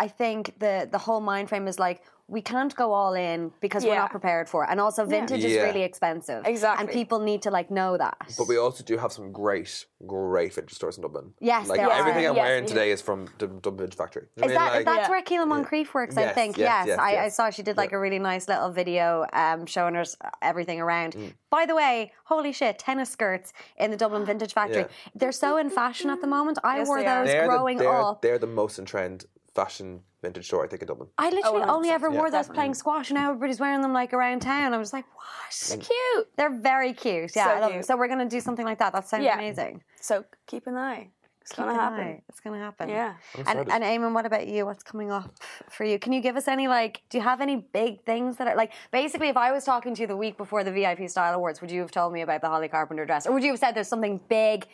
I think the the whole mind frame is like we can't go all in because we're not prepared for it. And also, vintage is really expensive. Exactly. and people need to like know that. But we also do have some great, great vintage stores in Dublin. Yes, like there are. everything I'm Yes, wearing today is from the Dublin Vintage Factory. You know Is what I that mean? Like- that's Yeah. where Keela Moncrief works? I think. yes, Yes, yes, I, I yes. saw she did like Yeah. a really nice little video um, showing us everything around. Mm. By the way, holy shit, tennis skirts in the Dublin Vintage Factory. Yeah. They're so in fashion at the moment. I Yes, wore those they're, growing the, they're, up. they're the most in trend fashion vintage store I think in Dublin. I literally Oh, only 100%. ever wore Yeah. those playing squash, and now everybody's wearing them like around town. I was like, what? Cute. They're very cute. Yeah, So I love them. So we're gonna do something like that. That sounds Yeah. amazing. So keep an eye. It's Keep gonna happen. eye. It's gonna happen. Yeah. And, excited. and Eamon, what about you? What's coming up for you? Can you give us any like? Do you have any big things that are like? Basically, if I was talking to you the week before the VIP Style Awards, would you have told me about the Holly Carpenter dress, or would you have said there's something big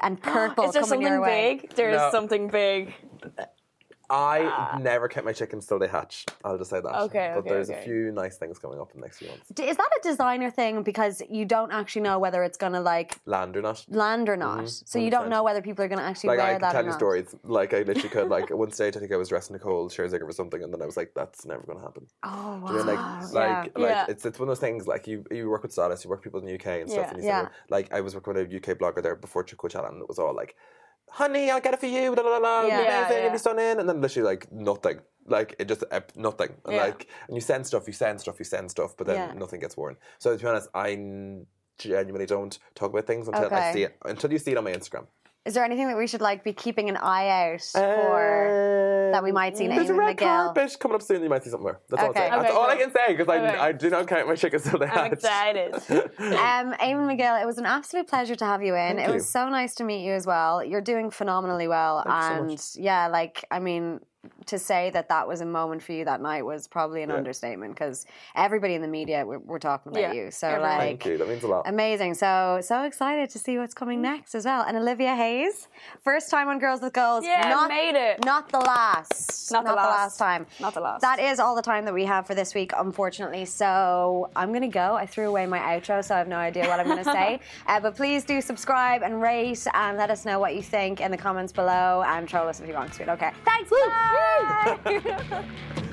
and purple Is there coming something your way? big? There is No. something big. I ah. never kept my chickens till they hatch. I'll just say that. Okay, But okay, there's a few nice things coming up in the next few months. Is that a designer thing because you don't actually know whether it's going to like Land or not. land or mm-hmm. not? So you don't know whether people are going to actually Like wear I that tell or you not. stories. Like I literally could. Like at one stage, I think I was dressed Nicole Scherzinger for something, and then I was like, "That's never going to happen." Oh wow! You know, like, yeah. like, like Yeah. it's it's one of those things. Like you, you work with stylists, you work with people in the UK and stuff, Yeah. and you Yeah. say, like, I was working with a UK blogger there before Coachella, and it was all like, "Honey, I'll get it for you." Yeah. amazing, Yeah, it'll be stunning, and then literally like nothing. Like it just uh, nothing, and Yeah. like, and you send stuff, you send stuff, you send stuff, but then Yeah. nothing gets worn. So to be honest, I genuinely don't talk about things until Okay. I see it, until you see it on my Instagram. Is there anything that we should like be keeping an eye out for that we might see in There's a red McGill? carpet coming up soon. You might see something there. That's all, Okay. I'm. That's Okay, all I can say because Okay. I, I do not count my chickens till they I'm hatch. excited. Um, Eamon McGill, it was an absolute pleasure to have you in. Thank it you. was so nice to meet you as well. You're doing phenomenally well, Thank you so and much. yeah, like I mean, to say that that was a moment for you that night was probably an Yeah. understatement because everybody in the media were, were talking about Yeah, you. So everyone. like. Thank you. That means a lot. Amazing. So so excited to see what's coming next as well. And Olivia Hayes, first time on Girls with Goals. Yeah, not, made it. Not the last. Not the last. time. Not the last. That is all the time that we have for this week, unfortunately. So I'm gonna go. I threw away my outro, so I have no idea what I'm gonna say. Uh, but please do subscribe and rate and let us know what you think in the comments below and troll us if you want to. Okay. Thanks. Bye. Woo!